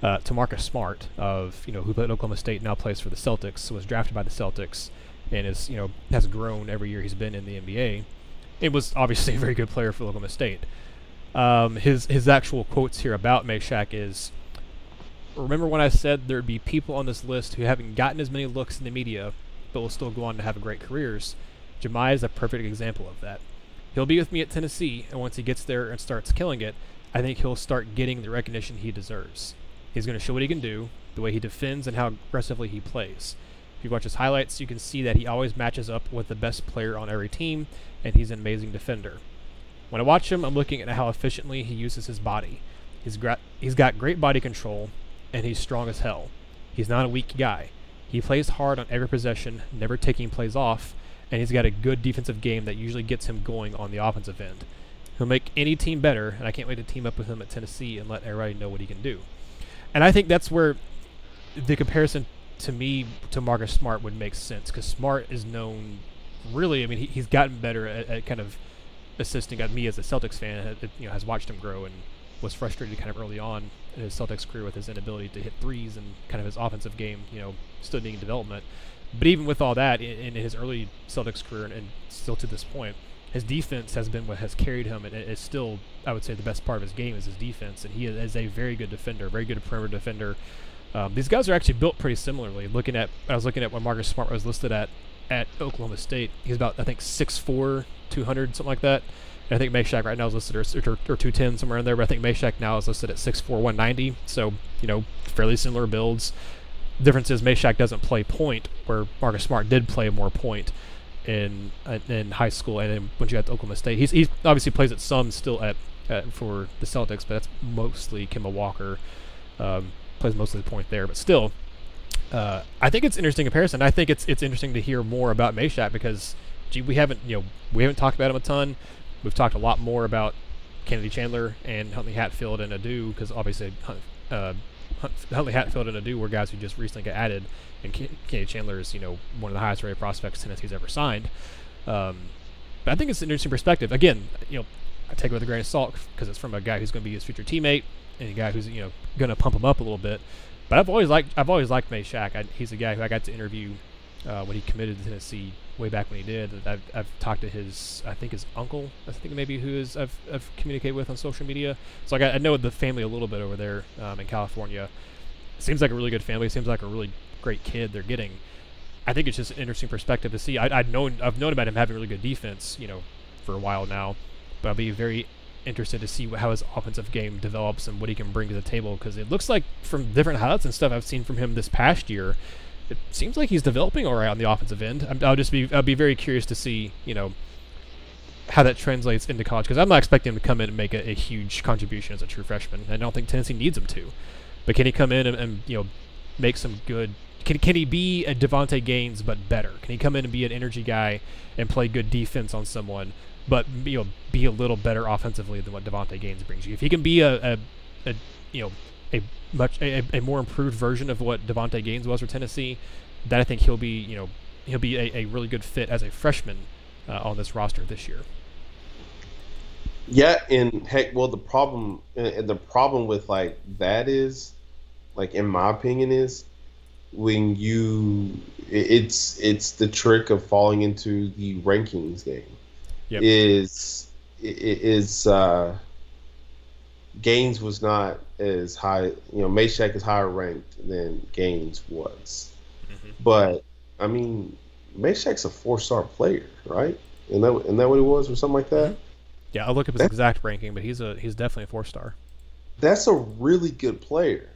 Uh, to Marcus Smart of you know who played at Oklahoma State and now plays for the Celtics was drafted by the Celtics and is you know has grown every year he's been in the NBA. It was obviously <laughs> a very good player for Oklahoma State. Um, his his actual quotes here about Mashack is, "Remember when I said there'd be people on this list who haven't gotten as many looks in the media, but will still go on to have great careers? Jahmai is a perfect example of that. He'll be with me at Tennessee, and once he gets there and starts killing it, I think he'll start getting the recognition he deserves. He's going to show what he can do, the way he defends, and how aggressively he plays." If you watch his highlights, you can see that he always matches up with the best player on every team, and he's an amazing defender. When I watch him, I'm looking at how efficiently he uses his body. He's, gra- he's got great body control, and he's strong as hell. He's not a weak guy. He plays hard on every possession, never taking plays off, and he's got a good defensive game that usually gets him going on the offensive end. He'll make any team better, and I can't wait to team up with him at Tennessee and let everybody know what he can do. And I think that's where the comparison to me to Marcus Smart would make sense because Smart is known really. I mean, he, he's gotten better at, at kind of assisting. at me as a Celtics fan, you know, has watched him grow and was frustrated kind of early on in his Celtics career with his inability to hit threes and kind of his offensive game, you know, still needing development. But even with all that, in, in his early Celtics career and, and, still to this point, his defense has been what has carried him, and it is still, I would say, the best part of his game is his defense. And he is a very good defender, very good perimeter defender. Um, these guys are actually built pretty similarly. Looking at, I was looking at what Marcus Smart was listed at at Oklahoma State. He's about, I think, 6'4", 200, something like that. And I think Mashack right now is listed or, or, or 210 somewhere in there, but I think Mashack now is listed at 6'4", 190. So you know, fairly similar builds. Difference is Mashack doesn't play point, where Marcus Smart did play more point in uh, in high school, and then when you got to Oklahoma State, he's he obviously plays at some still at, at for the Celtics, but that's mostly Kemba Walker. Um, plays most of the point there, but still, uh, I think it's interesting comparison. I think it's it's interesting to hear more about Mashack because, gee, we haven't you know we haven't talked about him a ton. We've talked a lot more about Kennedy Chandler and Huntley Hatfield and Adu because obviously uh, Huntley Hatfield and Adu were guys who just recently got added, and Kenny Chandler is you know one of the highest rated prospects Tennessee's ever signed. Um, but I think it's an interesting perspective. Again, you know, I take it with a grain of salt because it's from a guy who's going to be his future teammate and a guy who's you know going to pump him up a little bit. But I've always liked I've always liked Mashack. I, he's a guy who I got to interview uh, when he committed to Tennessee way back when he did. I've, I've talked to his I think his uncle I think maybe who is I've, I've communicated with on social media. So I, I know the family a little bit over there um, in California. Seems like a really good family. Seems like a really great kid they're getting. I think it's just an interesting perspective to see. I, I'd known I've known about him having really good defense, you know, for a while now, but I'll be very interested to see how his offensive game develops and what he can bring to the table because it looks like from different highlights and stuff I've seen from him this past year, it seems like he's developing all right on the offensive end. i will just be I'll be very curious to see you know how that translates into college because I'm not expecting him to come in and make a, a, huge contribution as a true freshman. I don't think Tennessee needs him to, but can he come in and, and you know make some good? Can, can he be a Davonte Gaines but better? Can he come in and be an energy guy and play good defense on someone? but you know be a little better offensively than what Davonte Gaines brings you. If he can be a, a, a you know a much a, a, more improved version of what Davonte Gaines was for Tennessee, that I think he'll be you know he'll be a, a really good fit as a freshman uh, on this roster this year. Yeah, and heck, well, the problem and the problem with like that is, like in my opinion, is when you it's it's the trick of falling into the rankings game yep. is is uh, Gaines was not as high. You know, Mashack is higher ranked than Gaines was, mm-hmm. but I mean, Mashack's a four star player, right? And that and that what he was, or something like that. Yeah, I'll look up his exact ranking, but he's a he's definitely a four star. That's a really good player.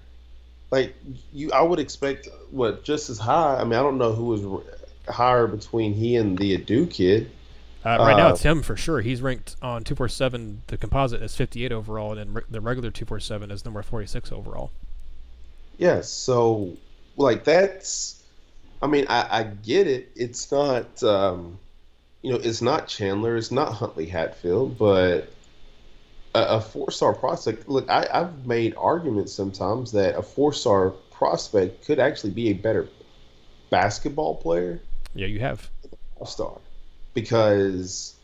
Like you, I would expect what just as high. I mean, I don't know who was higher between he and the Adu kid. Uh, right uh, now, it's him for sure. He's ranked on 247, the composite, as 58 overall, and then re- the regular 247 is number 46 overall. Yes, so, like, that's. I mean, I, I get it. It's not, um, you know, it's not Chandler, it's not Huntley Hatfield, but a, a four star prospect. Look, I, I've made arguments sometimes that a four star prospect could actually be a better basketball player. Yeah, you have. Star because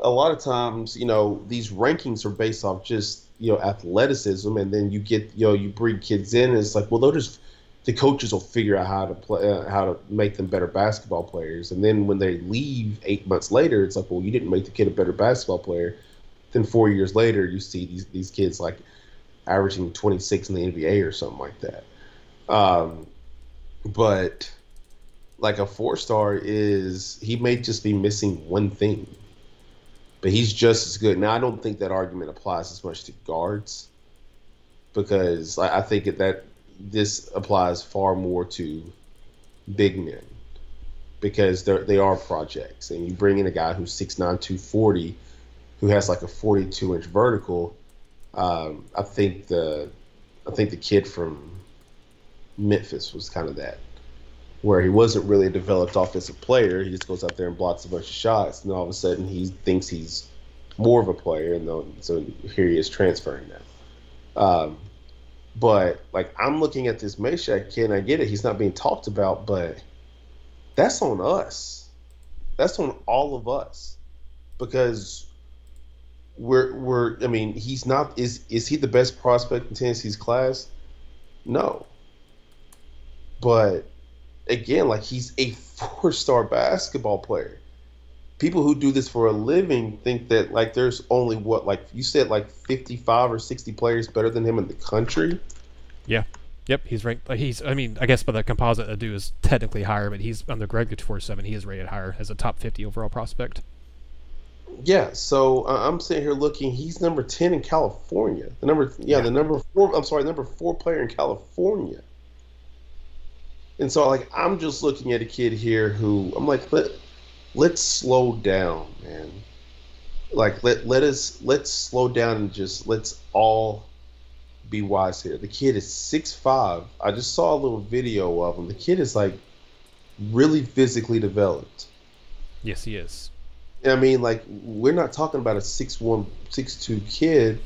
a lot of times, you know, these rankings are based off just you know athleticism, and then you get you know you bring kids in, and it's like, well, they'll just the coaches will figure out how to play, uh, how to make them better basketball players, and then when they leave eight months later, it's like, well, you didn't make the kid a better basketball player. Then four years later, you see these these kids like averaging 26 in the NBA or something like that. Um, but like a four star is he may just be missing one thing, but he's just as good. Now I don't think that argument applies as much to guards because I think that this applies far more to big men because they they are projects, and you bring in a guy who's 6'9", 240, who has like a 42 inch vertical. Um, I think the I think the kid from Memphis was kind of that where he wasn't really a developed offensive player. He just goes out there and blocks a bunch of shots, and all of a sudden he thinks he's more of a player, and so here he is transferring now. Um, but like I'm looking at this Mashack kid, and I get it, he's not being talked about, but that's on us. That's on all of us because we're we're. I mean, he's not. Is is he the best prospect in Tennessee's class? No. But again, like he's a four star basketball player. People who do this for a living think that like there's only what like you said like 55 or 60 players better than him in the country. Yeah. Yep, he's ranked. He's. I mean, I guess by the composite, Adu is technically higher, but he's under Greg four seven. He is rated higher as a top fifty overall prospect. Yeah, so uh, I'm sitting here looking. He's number ten in California. The number, yeah, yeah, the number four. I'm sorry, number four player in California. And so like I'm just looking at a kid here who I'm like let let's slow down, man. Like let let us let's slow down and just let's all be wise here. The kid is six five. I just saw a little video of him. The kid is like really physically developed. Yes, he is. I mean, like we're not talking about a six one, six two kid.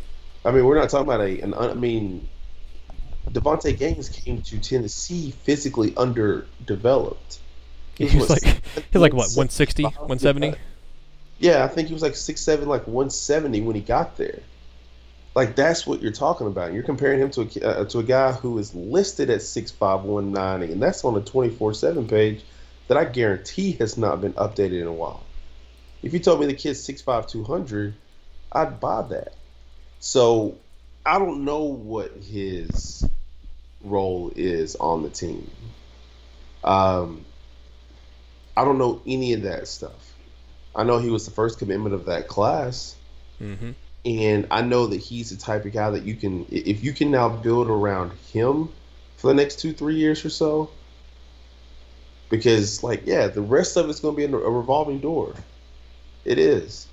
I mean, we're not talking about a an. I mean, Davonte Gaines came to Tennessee physically underdeveloped. He he's like <laughs> he's like what 160, 170. Yeah, I think he was like six seven, like one seventy when he got there. Like that's what you're talking about. You're comparing him to a uh, to a guy who is listed at six five one ninety, and that's on the twenty four seven page that I guarantee has not been updated in a while. If you told me the kid's six five two hundred, I'd buy that. So I don't know what his role is on the team. Um, I don't know any of that stuff. I know he was the first commitment of that class, Mm-hmm. and I know that he's the type of guy that you can, if you can now build around him for the next two, three years or so. Because, like, yeah, the rest of it's going to be a a revolving door. It is.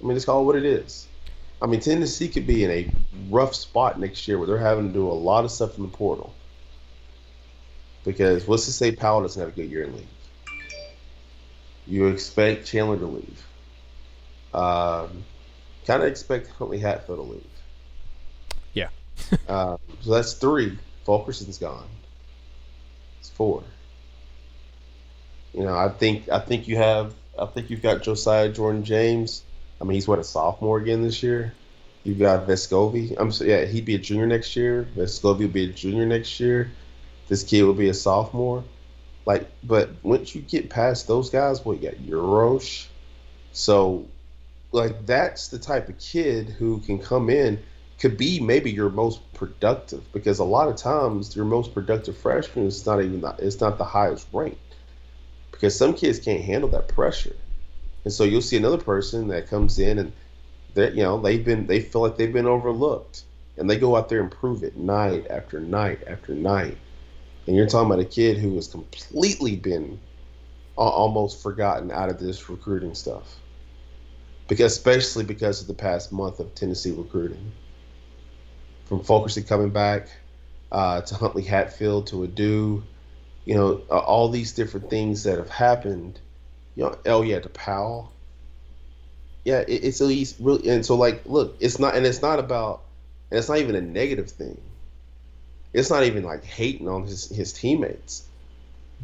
I mean, it's called what it is. I mean, Tennessee could be in a rough spot next year where they're having to do a lot of stuff in the portal. Because let's just say Powell doesn't have a good year in league. You expect Chandler to leave. Um, kind of expect Huntley Hatfield to leave. Yeah. <laughs> um, so that's three. Fulkerson's gone. It's four. You know, I think I think you have I think you've got Josiah Jordan James. I mean, he's what a sophomore again this year. You've got Vescovi. I'm so, yeah, he'd be a junior next year. Vescovi will be a junior next year. This kid will be a sophomore. Like, but once you get past those guys, what you got Uros. So, like, that's the type of kid who can come in, could be maybe your most productive because a lot of times your most productive freshman is not even it's not the highest ranked because some kids can't handle that pressure. And so you'll see another person that comes in and they you know they've been they feel like they've been overlooked and they go out there and prove it night after night after night. And you're talking about a kid who has completely been almost forgotten out of this recruiting stuff. Because especially because of the past month of Tennessee recruiting. From Fulkerson coming back uh, to Huntley Hatfield to Adu, you know, all these different things that have happened. You know, oh yeah, the Powell. Yeah, it, it's at least really, and so like, look, it's not, and it's not about, and it's not even a negative thing. It's not even like hating on his his teammates,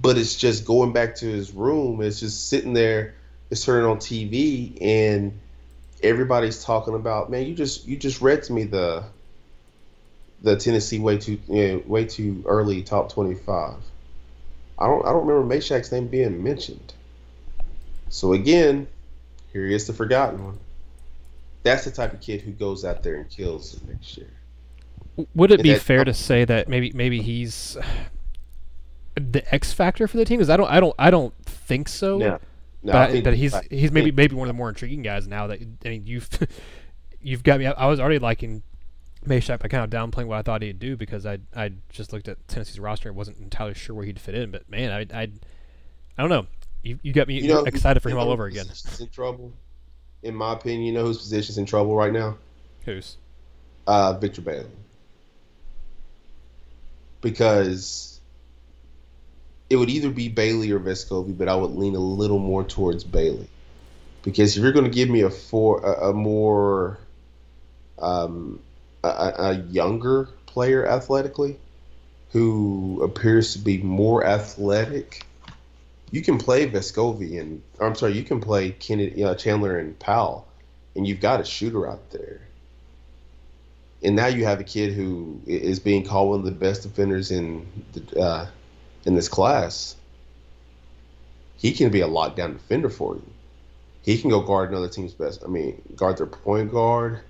but it's just going back to his room. It's just sitting there. It's turning on TV, and everybody's talking about, man, you just you just read to me the the Tennessee way too you know, way too early top twenty five. I don't I don't remember Mashack's name being mentioned. So again, here he is the forgotten one. That's the type of kid who goes out there and kills next year. Would it be that- fair to say that maybe maybe he's the X factor for the team? Because I don't I don't I don't think so. No, no, but I think but he's I he's maybe think- maybe one of the more intriguing guys now. That I mean you've <laughs> you've got me. I, I was already liking Mashack, but kind of downplaying what I thought he'd do because I I just looked at Tennessee's roster and wasn't entirely sure where he'd fit in. But man, I I, I don't know. You, you got me you know, excited for him all over again. In trouble, in my opinion, you know whose position's in trouble right now? Who's uh, Victor Bailey because it would either be Bailey or Vescovi, but I would lean a little more towards Bailey because if you're going to give me a four a, a more um, a, a a younger player athletically who appears to be more athletic. You can play Vescovi and I'm sorry, you can play Kennedy, uh, Chandler and Powell, and you've got a shooter out there and now you have a kid who is being called one of the best defenders in the, uh, in this class. He can be a lockdown defender for you. He can go guard another team's best. I mean, guard their point guard.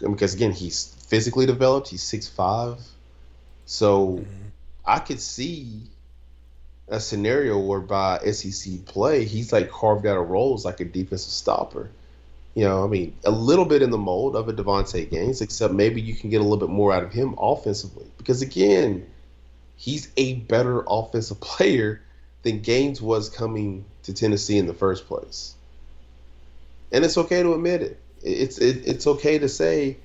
Because again, he's physically developed. He's six five, so I could see a scenario whereby SEC play, he's like carved out a role as like a defensive stopper you know, I mean, a little bit in the mold of a Davonte Gaines, except maybe you can get a little bit more out of him offensively. Because again, he's a better offensive <laughs> player than Gaines was coming to Tennessee in the first place. And it's okay to admit it. It's it, it's okay to say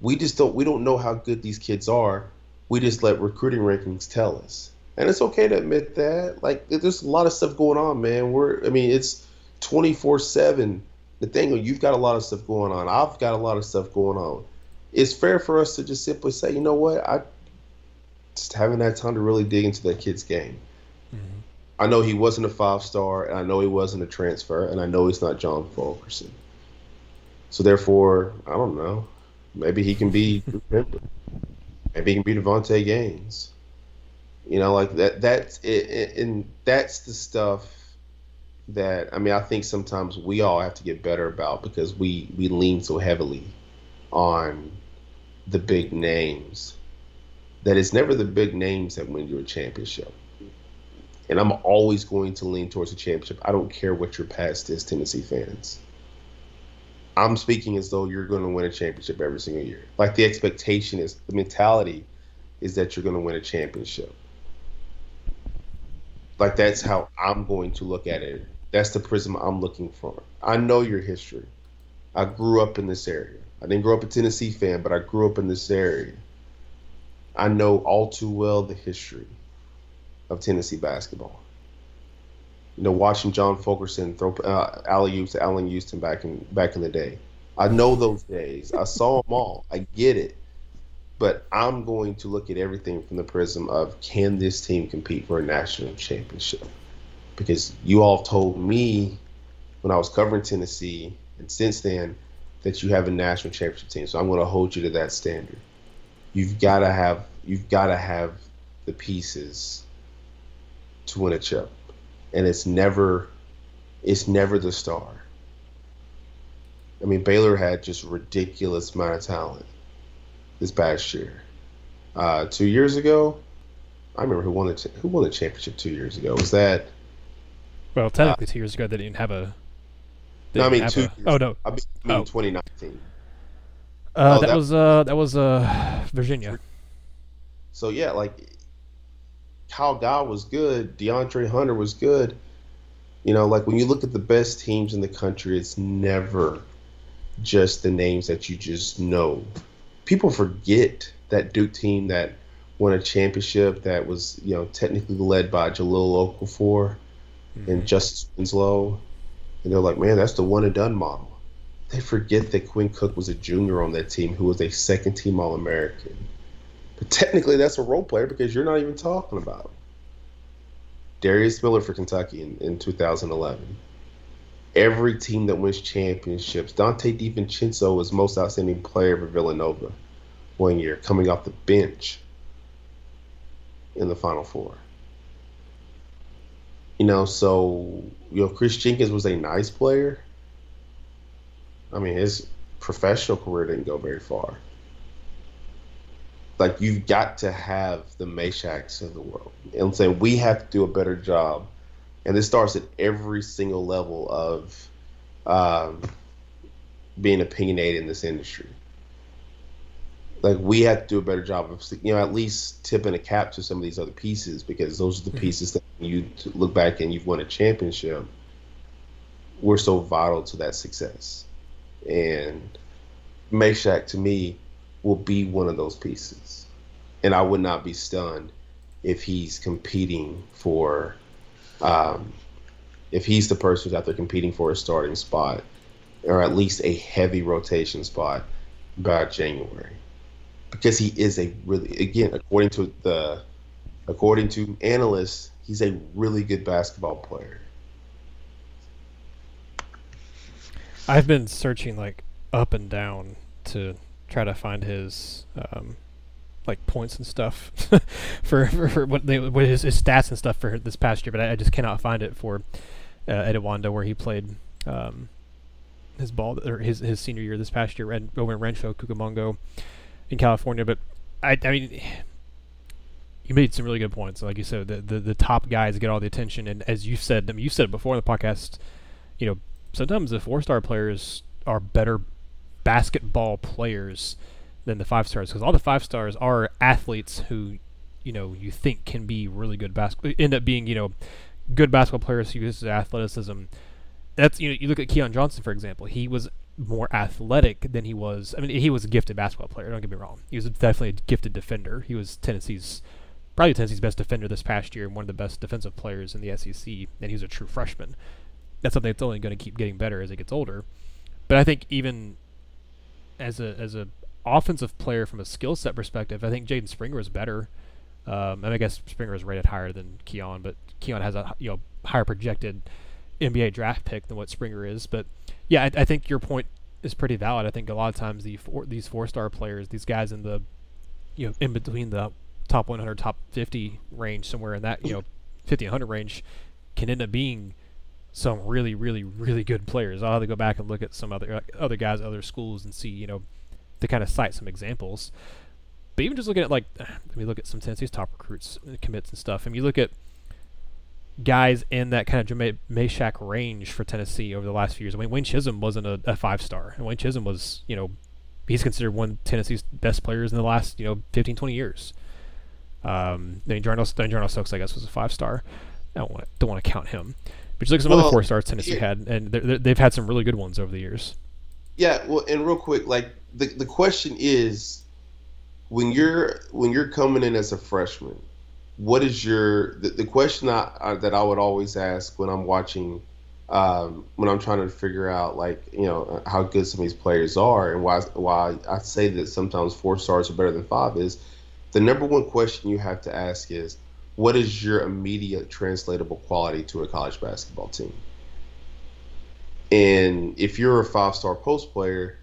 we just don't we don't know how good these kids are. We just let recruiting rankings tell us. And it's okay to admit that. Like there's a lot of stuff going on, man. We're I mean, it's 24/7 Nathanael, you've got a lot of stuff going on. I've got a lot of stuff going on. It's fair for us to just simply say, you know what, I just haven't had time to really dig into that kid's game. Mm-hmm. I know he wasn't a five star, and I know he wasn't a transfer, and I know he's not John Fulkerson. So therefore, I don't know. Maybe he can be <laughs> Maybe he can be Davonte Gaines. You know, like that. That's it, and that's the stuff that I mean. I think sometimes we all have to get better about because we we lean so heavily on the big names that it's never the big names that win you a championship. And I'm always going to lean towards a championship. I don't care what your past is, Tennessee fans. I'm speaking as though you're going to win a championship every single year. Like the expectation is, the mentality is that you're going to win a championship. Like that's how I'm going to look at it. That's the prism I'm looking for. I know your history. I grew up in this area. I didn't grow up a Tennessee fan, but I grew up in this area. I know all too well the history of Tennessee basketball. You know, watching John Fulkerson throw uh, alley oops to Allan Houston back in back in the day. I know those days. I saw them all. I get it. But I'm going to look at everything from the prism of can this team compete for a national championship? Because you all told me when I was covering Tennessee, and since then, that you have a national championship team. So I'm going to hold you to that standard. You've got to have you've got to have the pieces to win a chip, and it's never it's never the star. I mean, Baylor had just ridiculous amount of talent this past year. Uh, two years ago, I remember who won the who won the championship two years ago. Was that? Well, technically, uh, two years ago they didn't have a. No, I mean two. A, oh no, I mean, oh. 2019. Uh, oh, that, that, was uh, that was uh, Virginia. So yeah, like Kyle Guy was good, DeAndre Hunter was good. You know, like when you look at the best teams in the country, it's never just the names that you just know. People forget that Duke team that won a championship that was, you know, technically led by Jahlil Okafor mm-hmm. and Justice Winslow. And they're like, man, that's the one and done model. They forget that Quinn Cook was a junior on that team who was a second team All American. But technically, that's a role player because you're not even talking about him. Darius Miller for Kentucky in, in 2011. Every team that wins championships, Donte DiVincenzo was most outstanding player for Villanova one year, coming off the bench in the Final Four. You know, so you know, Kris Jenkins was a nice player. I mean, his professional career didn't go very far like you've got to have the Mashacks of the world. And I'm we have to do a better job. And this starts at every single level of um, being opinionated in this industry. Like we have to do a better job of, you know, at least tipping a cap to some of these other pieces because those are the mm-hmm. pieces that you look back and you've won a championship. We're so vital to that success, and Mashack to me will be one of those pieces. And I would not be stunned if he's competing for, um, if he's the person who's out there competing for a starting spot, or at least a heavy rotation spot by January, because he is a really, again, according to the, according to analysts, he's a really good basketball player. I've been searching like up and down to try to find his um, like points and stuff <laughs> for, for, for, what they what his, his, stats and stuff for this past year, but I, I just cannot find it for uh, Etiwanda where he played um, his ball or his his senior year this past year and over in Rancho Cucamonga in California. But I I mean. You made some really good points. Like you said, the, the, the top guys get all the attention, and as you said, I mean, you said it before in the podcast, you know, sometimes the four star players are better basketball players than the five stars because all the five stars are athletes who you know you think can be really good basketball uh, end up being you know good basketball players who use athleticism. That's you know you look at Keon Johnson for example he was more athletic than he was I mean he was a gifted basketball player don't get me wrong. He was definitely a gifted defender. He was Tennessee's probably Tennessee's best defender this past year and one of the best defensive players in the SEC and he was a true freshman. That's something that's only going to keep getting better as he gets older. But I think even as a as a offensive player from a skill set perspective, I think Jaden Springer is better. Um, and I guess Springer is rated higher than Keon, but Keon has a you know higher projected NBA draft pick than what Springer is. But yeah, I, I think your point is pretty valid. I think a lot of times the four, these four star players, these guys in the you know in between the top 100, top 50 range, somewhere in that you know <clears throat> 50 100 range, can end up being some really, really, really good players. I'll have to go back and look at some other other guys, other schools, and see you know to kind of cite some examples. But even just looking at like, <sighs> let me look at some Tennessee's top recruits, commits and stuff. And you look at guys in that kind of Jahmai Mashack range for Tennessee over the last few years. I mean, Wayne Chism wasn't a, a five star, and Wayne Chism was, you know, he's considered one of Tennessee's best players in the last, you know, 15, 20 years. Um, then Jarnell, Jarnell Stokes, I guess, was a five star. I don't want to, don't want to count him. But you look at some well, other four stars Tennessee had, and they're, they've had some really good ones over the years. Yeah, well, and real quick, like the the question is, when you're when you're coming in as a freshman, what is your the, the question I, I, that I would always ask when I'm watching um, when I'm trying to figure out like you know how good some of these players are and why why I say that sometimes four stars are better than five is the number one question you have to ask is what is your immediate translatable quality to a college basketball team? And if you're a five star post player,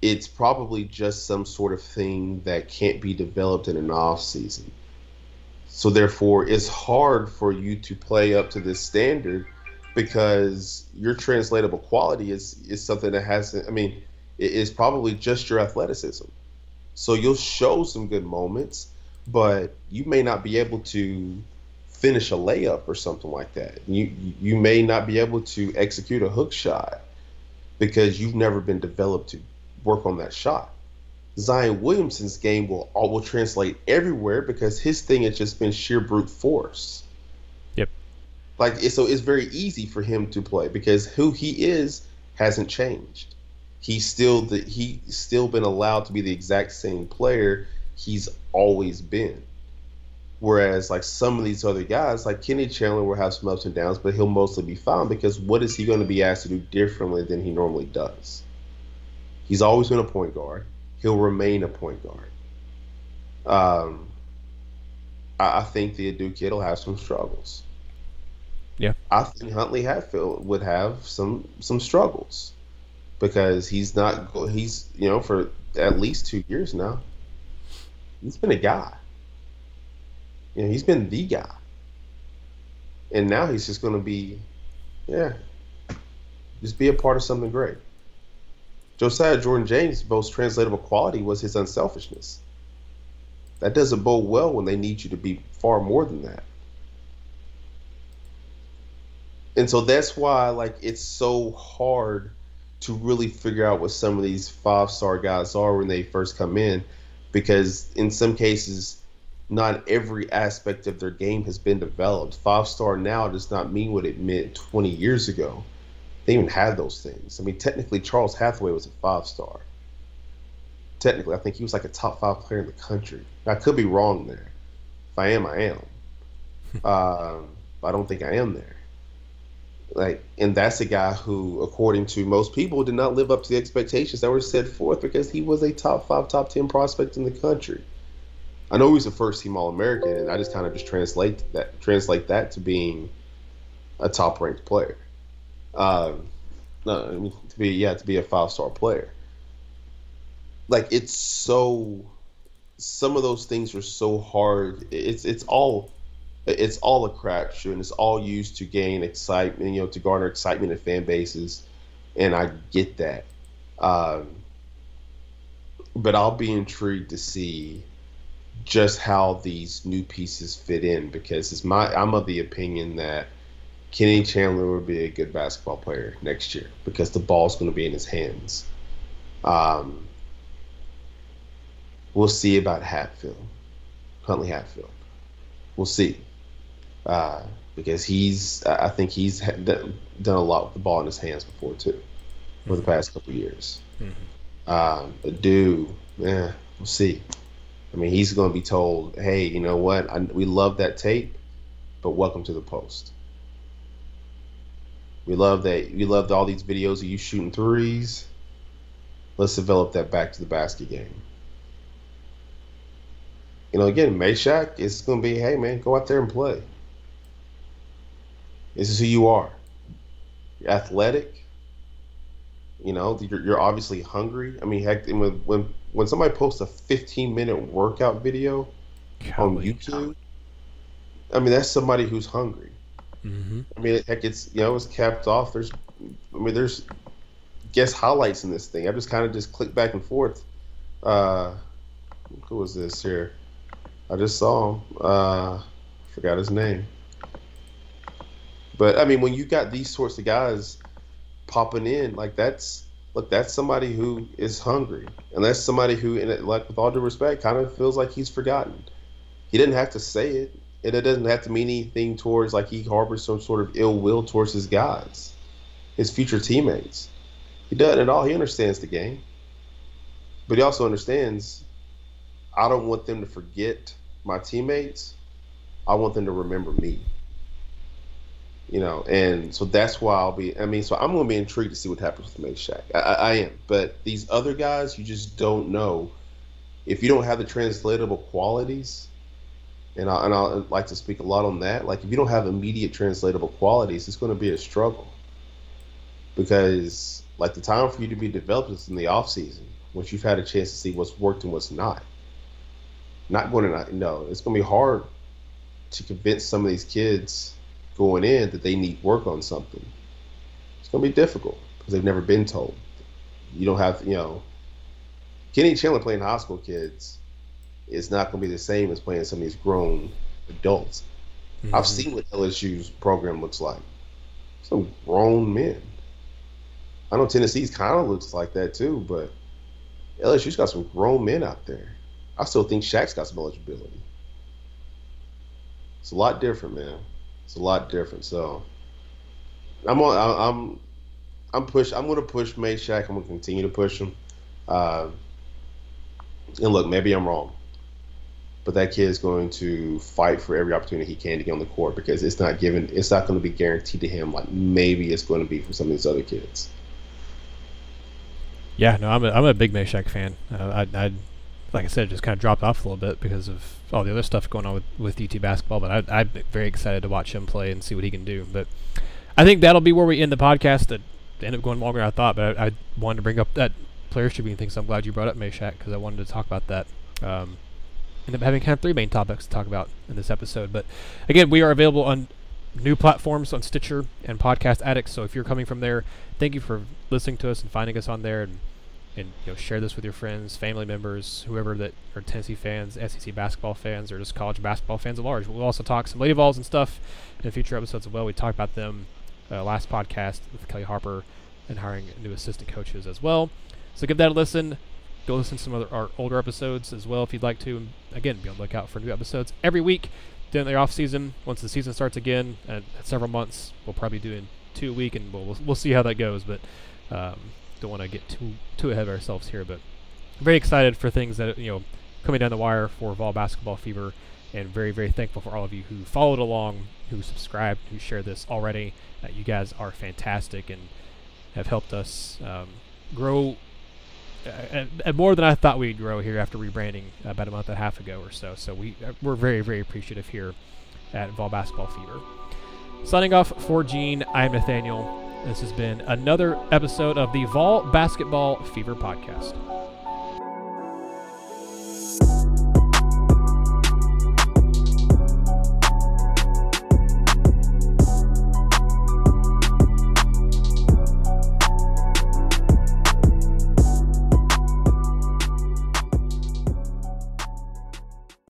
it's probably just some sort of thing that can't be developed in an off season. So therefore, it's hard for you to play up to this standard because your translatable quality is is something that hasn't. I mean, it is probably just your athleticism. So you'll show some good moments, but you may not be able to finish a layup or something like that. You you may not be able to execute a hook shot because you've never been developed to work on that shot. Zion Williamson's game will all will translate everywhere because his thing has just been sheer brute force. Yep. Like so, it's very easy for him to play because who he is hasn't changed. He's still the he's still been allowed to be the exact same player he's always been. Whereas like some of these other guys, like Kenny Chandler, will have some ups and downs, but he'll mostly be fine because what is he going to be asked to do differently than he normally does? He's always been a point guard he'll remain a point guard. Um, I, I think the Duke kid will have some struggles. Yeah, I think Huntley Hatfield would have some some struggles because he's not he's you know for at least two years now. He's been a guy. You know, he's been the guy, and now he's just going to be, yeah, just be a part of something great. Josiah Jordan James' most translatable quality was his unselfishness. That doesn't bode well when they need you to be far more than that. And so that's why like it's so hard to really figure out what some of these five star guys are when they first come in because in some cases not every aspect of their game has been developed. Five star now does not mean what it meant 20 years ago they even had those things. I mean, technically, Charles Hathaway was a five star. Technically, I think he was like a top five player in the country. I could be wrong there. If I am, I am. <laughs> um, I don't think I am there. Like, and that's a guy who, according to most people, did not live up to the expectations that were set forth because he was a top five, top ten prospect in the country. I know he was a first team All American, and I just kind of just translate that translate that to being a top ranked player. Um, no, to be yeah, to be a five star player. Like it's so, some of those things are so hard. It's it's all, it's all a crapshoot, and it's all used to gain excitement. You know, to garner excitement in fan bases, and I get that. Um, but I'll be intrigued to see just how these new pieces fit in because it's my I'm of the opinion that Kenny Chandler will be a good basketball player next year because the ball's going to be in his hands. Um, we'll see about Hatfield, Huntley Hatfield. We'll see uh, because he's I think he's done a lot with the ball in his hands before too, for the past couple years. Mm-hmm. Um, do yeah, we'll see. I mean, he's going to be told, "Hey, you know what? I, we love that tape, but welcome to the post." We love that. We loved all these videos of you shooting threes. Let's develop that back to the basket game. You know, again, Mashack is going to be, hey man, go out there and play. This is who you are. You're athletic. You know, you're, you're obviously hungry. I mean, heck, when when when somebody posts a 15 minute workout video on YouTube, I mean that's somebody who's hungry. Mm-hmm. I mean, heck, it's you know it's capped off. There's, I mean, there's guest highlights in this thing. I just kind of just click back and forth. Uh, who was this here? I just saw him. Uh, forgot his name. But I mean, when you got these sorts of guys popping in, like that's look, that's somebody who is hungry, and that's somebody who, and like with all due respect, kind of feels like he's forgotten. He didn't have to say it, and it doesn't have to mean anything towards like he harbors some sort of ill will towards his guys, his future teammates. He doesn't at all. He understands the game, but he also understands. I don't want them to forget my teammates. I want them to remember me you know, and so that's why I'll be. I mean, so I'm going to be intrigued to see what happens with Mashack. I, I am, but these other guys, you just don't know if you don't have the translatable qualities. And I and I like to speak a lot on that. Like, if you don't have immediate translatable qualities, it's going to be a struggle because, like, the time for you to be developed is in the off season once you've had a chance to see what's worked and what's not. Not going to not, no, it's going to be hard to convince some of these kids going in that they need work on something. It's going to be difficult because they've never been told. You don't have, you know, Kenny Chandler playing high school kids is not going to be the same as playing some of these grown adults. Mm-hmm. I've seen what LSU's program looks like. Some grown men. I know Tennessee's kind of looks like that too, but LSU's got some grown men out there. I still think Shaq's got some eligibility. It's a lot different, man. It's a lot different. So I'm on. I'm I'm push. I'm going to push Mashack. I'm going to continue to push him. Uh, and look, maybe I'm wrong, but that kid is going to fight for every opportunity he can to get on the court because it's not given. It's not going to be guaranteed to him like maybe it's going to be for some of these other kids. Yeah, no, I'm a, I'm a big Mashack fan. Uh, I, I like I said, just kind of dropped off a little bit because of all the other stuff going on with, with UT basketball. But I, am very excited to watch him play and see what he can do. But I think that'll be where we end the podcast. That ended up going longer than I thought, but I, I wanted to bring up that Players Tribune thing. So I'm glad you brought up Mashack because I wanted to talk about that. Um, ended up having kind of three main topics to talk about in this episode. But again, we are available on new platforms on Stitcher and Podcast Addict. So if you're coming from there, thank you for listening to us and finding us on there. And and you know share this with your friends, family members, whoever that are Tennessee fans, SEC basketball fans, or just college basketball fans at large. We'll also talk some Lady Vols and stuff in future episodes as well. We talked about them uh, last podcast with Kellie Harper and hiring new assistant coaches as well. So give that a listen. Go listen to some other our older episodes as well if you'd like to. Again, be on the lookout for new episodes every week during the off season. Once the season starts again, and several months, we'll probably do in two a week, and we'll we'll, we'll see how that goes. But um, don't want to get too too ahead of ourselves here, but very excited for things that you know coming down the wire for Vol Basketball Fever, and very very thankful for all of you who followed along, who subscribed, who shared this already. Uh, you guys are fantastic and have helped us um, grow. Uh, more than I thought we'd grow here after rebranding about a month and a half ago or so. So we uh, we're very very appreciative here at Vol Basketball Fever. Signing off for Gene, I'm Nathanael. This has been another episode of the Vol Basketball Fever Podcast.